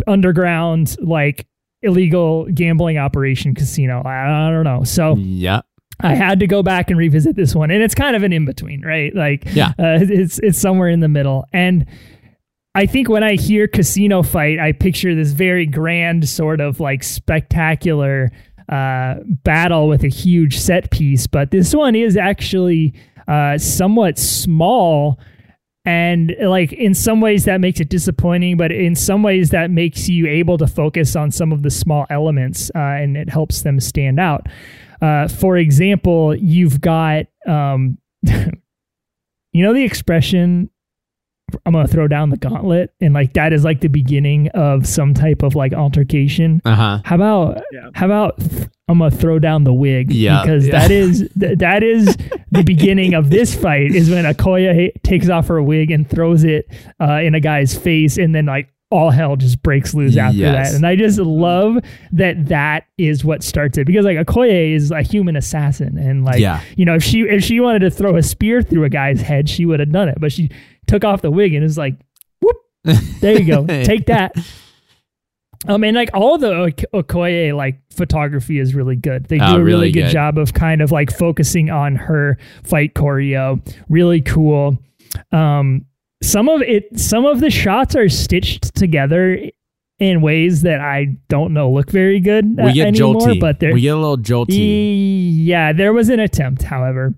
underground like illegal gambling operation casino? I, I don't know. So Yeah. I had to go back and revisit this one, and it's kind of an in between, right? Like, Yeah. uh, it's it's somewhere in the middle, and I think when I hear casino fight, I picture this very grand, sort of like spectacular uh, battle with a huge set piece, but this one is actually uh, somewhat small. And like in some ways that makes it disappointing, but in some ways that makes you able to focus on some of the small elements, uh, and it helps them stand out. Uh, for example, you've got, um, [laughs] you know, the expression, I'm going to throw down the gauntlet. And like that is like the beginning of some type of like altercation. Uh huh. How about, Yeah. how about, th- I'm going to throw down the wig Yeah. because Yeah. that is, [laughs] th- that is the beginning of this fight is when Okoye ha- takes off her wig and throws it uh, in a guy's face. And then like, all hell just breaks loose after Yes. that. And I just love that that is what starts it because like Okoye is a human assassin and like Yeah. you know if she if she wanted to throw a spear through a guy's head she would have done it but she took off the wig and is like whoop there you go [laughs] take that um and like all the Ok- Okoye like photography is really good they do Oh, a really, really good, good. job of kind of like focusing on her fight choreo really cool um some of it some of the shots are stitched together in ways that I don't know look very good uh, We get anymore jolty. but they're we get a little jolty. yeah, there was an attempt, however.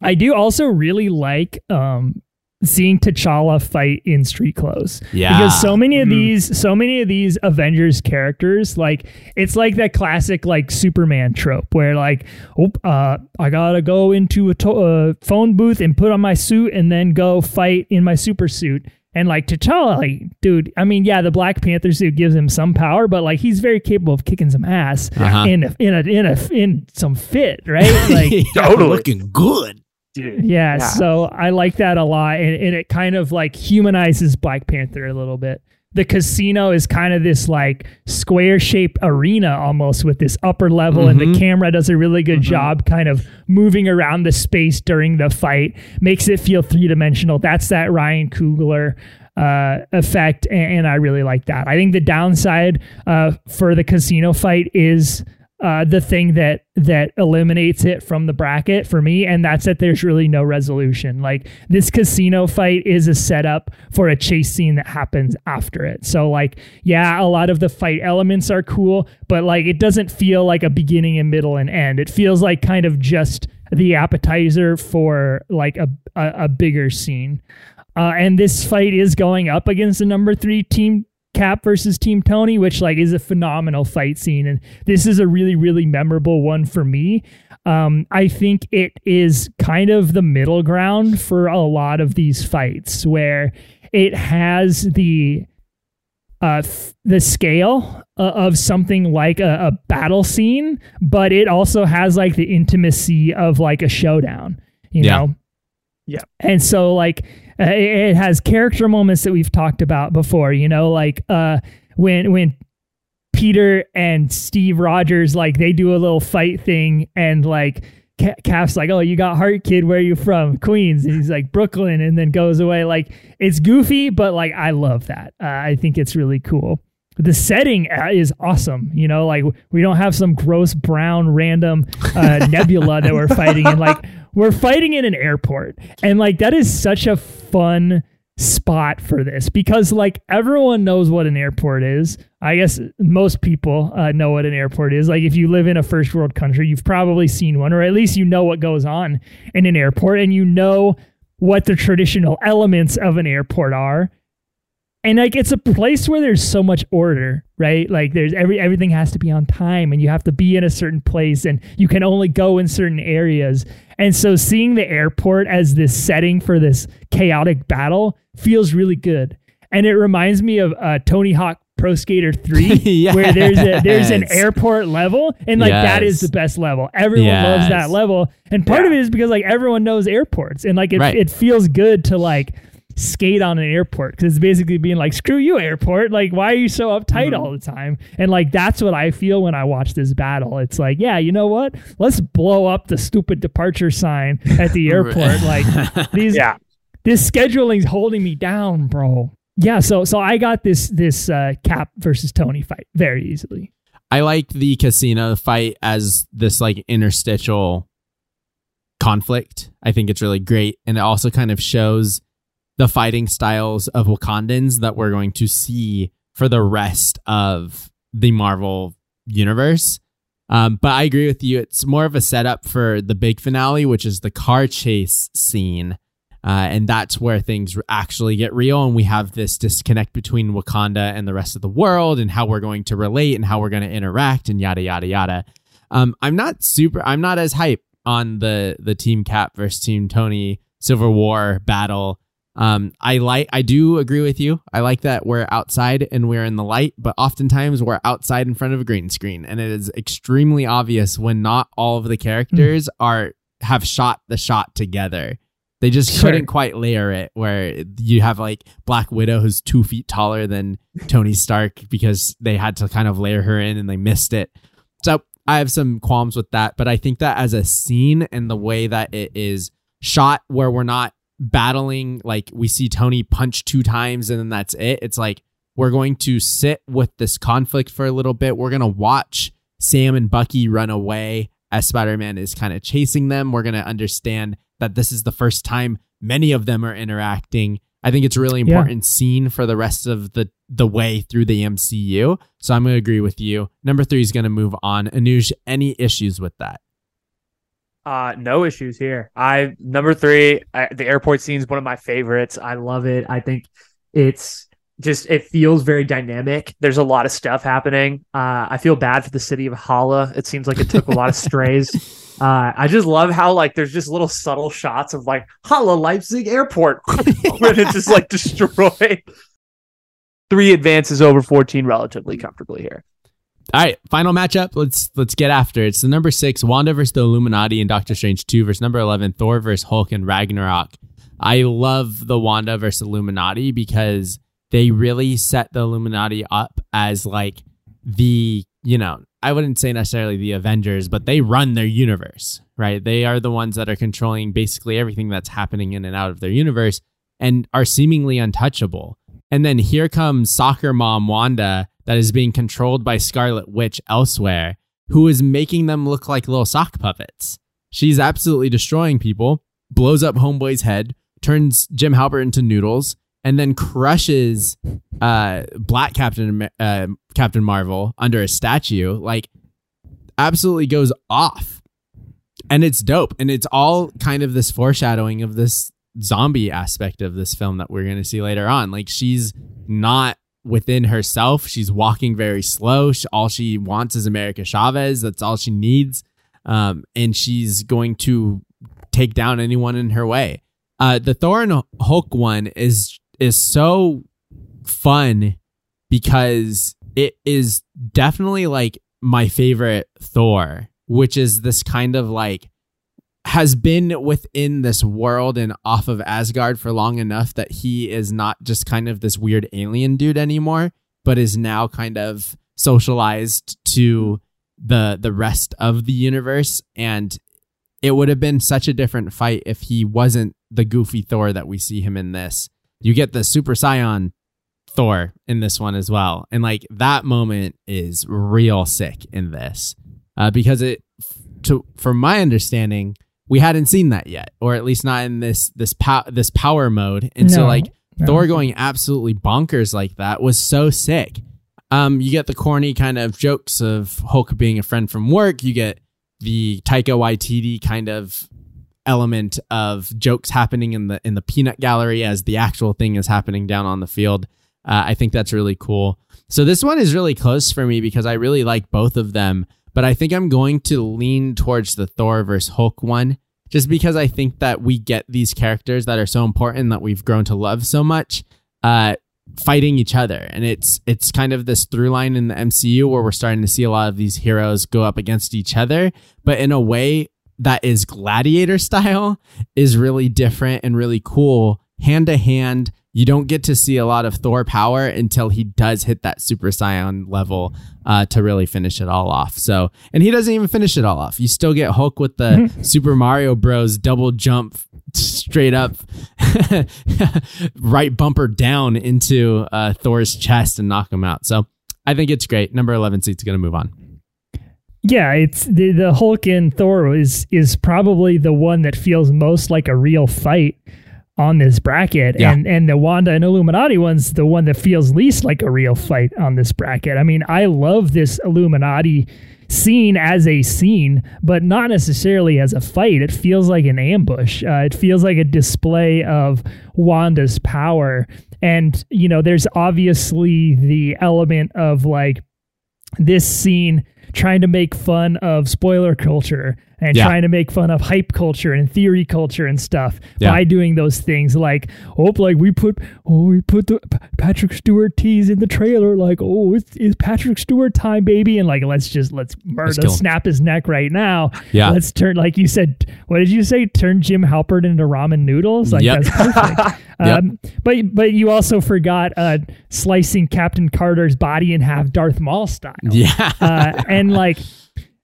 I do also really like um seeing T'Challa fight in street clothes. Yeah. Because so many of Mhm. these so many of these Avengers characters, like it's like that classic like Superman trope where like, oh, uh, I gotta go into a to- uh, phone booth and put on my suit and then go fight in my super suit. And like T'Challa, like, dude, I mean, yeah, the Black Panther suit gives him some power, but like he's very capable of kicking some ass Uh-huh. in a, in a in a in some fit, right? [laughs] Like [laughs] Totally. looking good. Dude. yeah, Yeah. so I like that a lot, and, and it kind of like humanizes Black Panther a little bit. The casino is kind of this like square shaped arena almost with this upper level, and the Mhm. camera does a really good job kind of moving around the space during the fight, makes it feel three dimensional. That's that Ryan Coogler uh, effect, and, and I really like that. I think the downside uh, for the casino fight is uh, the thing that that eliminates it from the bracket for me, and that's that there's really no resolution. Like this casino fight is a setup for a chase scene that happens after it. So like, yeah, a lot of the fight elements are cool, but like it doesn't feel like a beginning and middle and end. It feels like kind of just the appetizer for like a a, a bigger scene. Uh, and this fight is going up against the number three team Cap versus Team Tony, which like is a phenomenal fight scene, and this is a really really memorable one for me. Um, I think it is kind of the middle ground for a lot of these fights, where it has the uh, f- the scale uh, of something like a, a battle scene, but it also has like the intimacy of like a showdown. You Yeah. know, Yeah. and so like it, has character moments that we've talked about before. You know, like uh, when when Peter and Steve Rogers like they do a little fight thing and like Ca- Cap's like, "Oh, you got heart, kid. Where are you from? Queens." And he's like, "Brooklyn," and then goes away. Like it's goofy, but like I love that. Uh, I think it's really cool. The setting is awesome. You know, like we don't have some gross brown random uh, [laughs] nebula that we're fighting in. Like we're fighting in an airport, and like that is such a fun spot for this because like everyone knows what an airport is. I guess most people uh, know what an airport is. Like if you live in a first world country, you've probably seen one, or at least you know what goes on in an airport, and you know what the traditional elements of an airport are. And like it's a place where there's so much order, right? Like there's every everything has to be on time and you have to be in a certain place and you can only go in certain areas. And so seeing the airport as this setting for this chaotic battle feels really good. And it reminds me of uh, Tony Hawk Pro Skater 3 [laughs] where there's a there's an airport level and like that is the best level. Everyone loves that level. And part of it is because like everyone knows airports and like it, Right. it feels good to like skate on an airport because it's basically being like screw you airport like why are you so uptight Mm-hmm. all the time and like that's what i feel when i watch this battle it's like yeah you know what let's blow up the stupid departure sign at the [laughs] airport like [laughs] these Yeah. this scheduling's holding me down bro yeah so so i got this this uh cap versus tony fight very easily I like the casino fight as this like interstitial conflict. I think it's really great. And it also kind of shows the fighting styles of Wakandans that we're going to see for the rest of the Marvel universe. Um, but I agree with you. It's more of a setup for the big finale, which is the car chase scene. Uh, and that's where things actually get real. And we have this disconnect between Wakanda and the rest of the world and how we're going to relate and how we're going to interact and yada, yada, yada. Um, I'm not super, I'm not as hype on the, the Team Cap versus Team Tony Civil War battle. Um, I like, I do agree with you. I like that we're outside and we're in the light, but oftentimes we're outside in front of a green screen. And it is extremely obvious when not all of the characters are, have shot the shot together. They just Sure. couldn't quite layer it where you have like Black Widow who's two feet taller than Tony Stark because they had to kind of layer her in and they missed it. So I have some qualms with that, but I think that as a scene and the way that it is shot where we're not battling like we see Tony punch two times and then that's it. It's like we're going to sit with this conflict for a little bit. We're going to watch Sam and Bucky run away as Spider-Man is kind of chasing them. We're going to understand that this is the first time many of them are interacting. I think it's a really Yeah. important scene for the rest of the the way through the MCU. So I'm going to agree with you. Number 3 is going to move on. Anuj, any issues with that? Uh, no issues here. I number three, I, the airport scene is one of my favorites. I love it. I think it's just it feels very dynamic. There's a lot of stuff happening. Uh, I feel bad for the city of Halle. It seems like it took a lot of strays. [laughs] Uh, I just love how like there's just little subtle shots of like Halle Leipzig Airport [laughs] when it's just like destroyed. Three advances over 14 relatively comfortably here. All right, final matchup. Let's let's get after it. It's the number six Wanda versus the Illuminati and Doctor Strange two versus number eleven Thor versus Hulk and Ragnarok. I love the Wanda versus Illuminati because they really set the Illuminati up as like the you know I wouldn't say necessarily the Avengers, but they run their universe, right? They are the ones that are controlling basically everything that's happening in and out of their universe and are seemingly untouchable. And then here comes soccer mom Wanda that is being controlled by Scarlet Witch elsewhere, who is making them look like little sock puppets. She's absolutely destroying people, blows up Homeboy's head, turns Jim Halpert into noodles, and then crushes uh, Black Captain uh, Captain Marvel under a statue. Like, absolutely goes off, and it's dope. And it's all kind of this foreshadowing of this zombie aspect of this film that we're going to see later on. Like, she's not within herself. She's walking very slow. She, all she wants is America Chavez. That's all she needs. Um, and she's going to take down anyone in her way. Uh, the Thor and Hulk one is is so fun because it is definitely like my favorite Thor, which is this kind of like has been within this world and off of Asgard for long enough that he is not just kind of this weird alien dude anymore, but is now kind of socialized to the the rest of the universe and it would have been such a different fight if he wasn't the goofy Thor that we see him in this. You get the Super Saiyan Thor in this one as well. And like that moment is real sick in this. Uh, because it to from my understanding, we hadn't seen that yet, or at least not in this this pow- this power mode. And so like no. Thor going absolutely bonkers like that was so sick. Um, you get the corny kind of jokes of Hulk being a friend from work. You get the Taika Waititi kind of element of jokes happening in the in the peanut gallery as the actual thing is happening down on the field. Uh, I think that's really cool. So this one is really close for me because I really like both of them, but I think I'm going to lean towards the Thor versus Hulk one just because I think that we get these characters that are so important that we've grown to love so much uh, fighting each other, and it's it's kind of this through line in the MCU where we're starting to see a lot of these heroes go up against each other, but in a way that is gladiator style is really different and really cool hand to hand you don't get to see a lot of thor power until he does hit that super saiyan level uh, to really finish it all off. So and he doesn't even finish it all off. You still get hulk with the super mario bros. double jump straight up [laughs] right bumper down into uh, thor's chest and knock him out. So i think it's great. Number 11 seat's gonna move on. Yeah, it's the the Hulk and Thor is is probably the one that feels most like a real fight on this bracket, Yeah. and and the Wanda and Illuminati one's the one that feels least like a real fight on this bracket. I mean, I love this Illuminati scene as a scene, but not necessarily as a fight. It feels like an ambush. Uh, it feels like a display of Wanda's power, and you know, there's obviously the element of like this scene trying to make fun of spoiler culture and Yeah. trying to make fun of hype culture and theory culture and stuff Yeah. by doing those things like oh like we put oh we put the P- Patrick Stewart tease in the trailer like oh it's, it's Patrick Stewart time baby and like let's just let's murder him. snap his neck right now Yeah. let's turn like you said what did you say turn Jim Halpert into ramen noodles like Yep. that's perfect [laughs] Yep. um, but but you also forgot uh, slicing Captain Carter's body in half Darth Maul style yeah uh, and like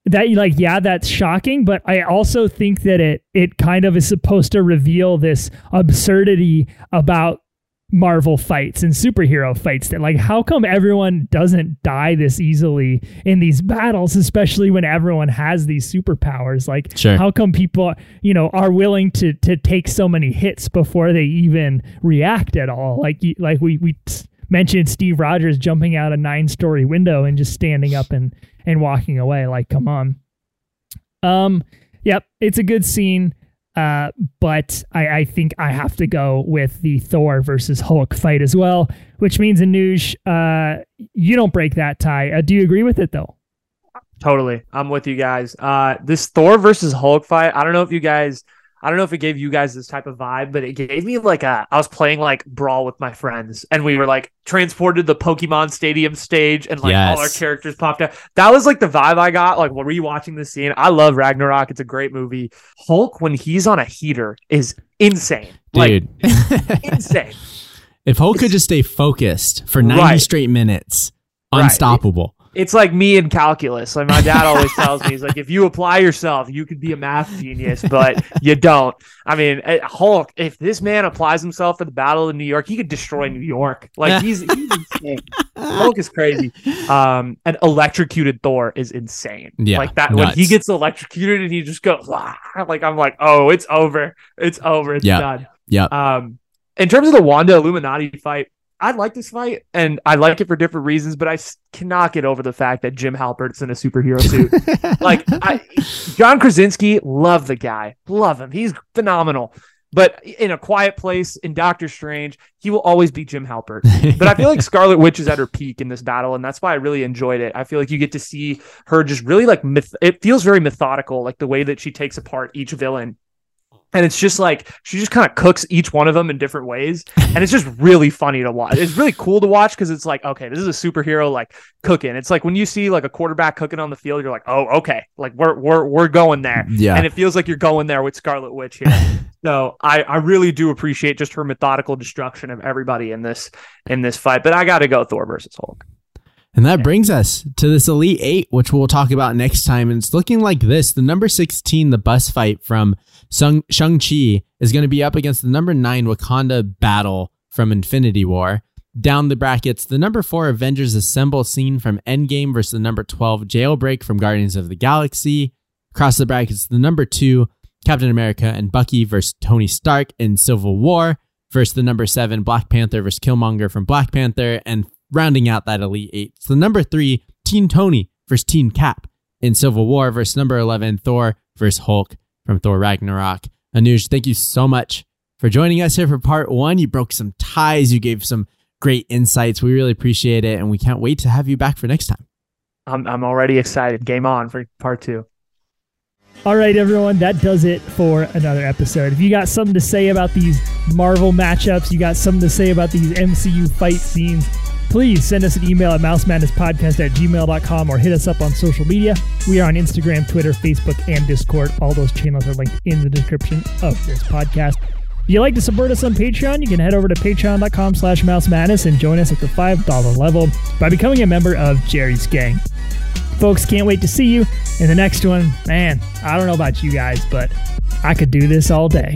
that like yeah that's shocking but i also think that it it kind of is supposed to reveal this absurdity about marvel fights and superhero fights that like how come everyone doesn't die this easily in these battles especially when everyone has these superpowers? Like Sure. how come people you know are willing to to take so many hits before they even react at all? Like like we we mentioned Steve Rogers jumping out a nine story window and just standing up and and walking away. Like come on. Um yep it's a good scene uh but I I think I have to go with the Thor versus Hulk fight as well which means Anuj uh you don't break that tie uh, do you agree with it though Totally. I'm with you guys. Uh this Thor versus Hulk fight, I don't know if you guys I don't know if it gave you guys this type of vibe, but it gave me like a I was playing like Brawl with my friends and we were like transported to the Pokemon Stadium stage and like all our characters popped out. That was like the vibe I got like when rewatching this scene. I love Ragnarok. It's a great movie. Hulk when he's on a heater is insane. dude Like [laughs] insane. if hulk could just stay focused for 90 Right. straight minutes Right. It's like me in calculus. Like my dad always tells me, he's like, if you apply yourself, you could be a math genius, but you don't. I mean, eh, Hulk. If this man applies himself to the Battle of New York, he could destroy New York. Like he's, he's insane. Hulk is crazy. Um, and electrocuted Thor is insane. Yeah, like that when he gets electrocuted and he just goes, "Ah," like I'm like, oh, it's over. It's over. It's Yeah. done. Yep. Um, in terms of the Wanda Illuminati fight, I like this fight and I like it for different reasons, but I s- cannot get over the fact that Jim Halpert's in a superhero suit. [laughs] like, I, John Krasinski, love the guy, love him. He's phenomenal. But in a quiet place in Doctor Strange, he will always be Jim Halpert. [laughs] But I feel like Scarlet Witch is at her peak in this battle, and that's why I really enjoyed it. I feel like you get to see her just really like myth- it feels very methodical, like the way that she takes apart each villain. And it's just like she just kind of cooks each one of them in different ways, and it's just really funny to watch. It's really cool to watch because it's like, okay, this is a superhero like cooking. It's like when you see like a quarterback cooking on the field, you're like, oh, okay, like we're we're we're going there yeah and it feels like you're going there with Scarlet Witch here. [laughs] so I, I really do appreciate just her methodical destruction of everybody in this in this fight. But I got to go Thor versus Hulk. And that brings us to this Elite Eight, which we'll talk about next time. And it's looking like this the number 16, the bus fight from Shang-Chi, is going to be up against the number nine Wakanda battle from Infinity War. Down the brackets, the number four Avengers Assemble scene from Endgame versus the number 12 Jailbreak from Guardians of the Galaxy. Across the brackets, the number two Captain America and Bucky versus Tony Stark in Civil War versus the number seven Black Panther versus Killmonger from Black Panther. And rounding out that Elite Eight, So number three Team Tony versus Team Cap in Civil War versus number 11 Thor versus Hulk from Thor Ragnarok. Anuj, thank you so much for joining us here for part one. You broke some ties, you gave some great insights. We really appreciate it, and we can't wait to have you back for next time. I'm I'm already excited. Game on for part two. All right, everyone, that does it for another episode. If you got something to say about these Marvel matchups, you got something to say about these MCU fight scenes, please send us an email at mousemadnesspodcast at gmail.com or hit us up on social media. We are on Instagram, Twitter, Facebook, and Discord. All those channels are linked in the description of this podcast. If you'd like to support us on Patreon, you can head over to patreon.com slash mouse madness and join us at the $5 level by becoming a member of Jerry's Gang. Folks, can't wait to see you in the next one. Man, I don't know about you guys, but I could do this all day.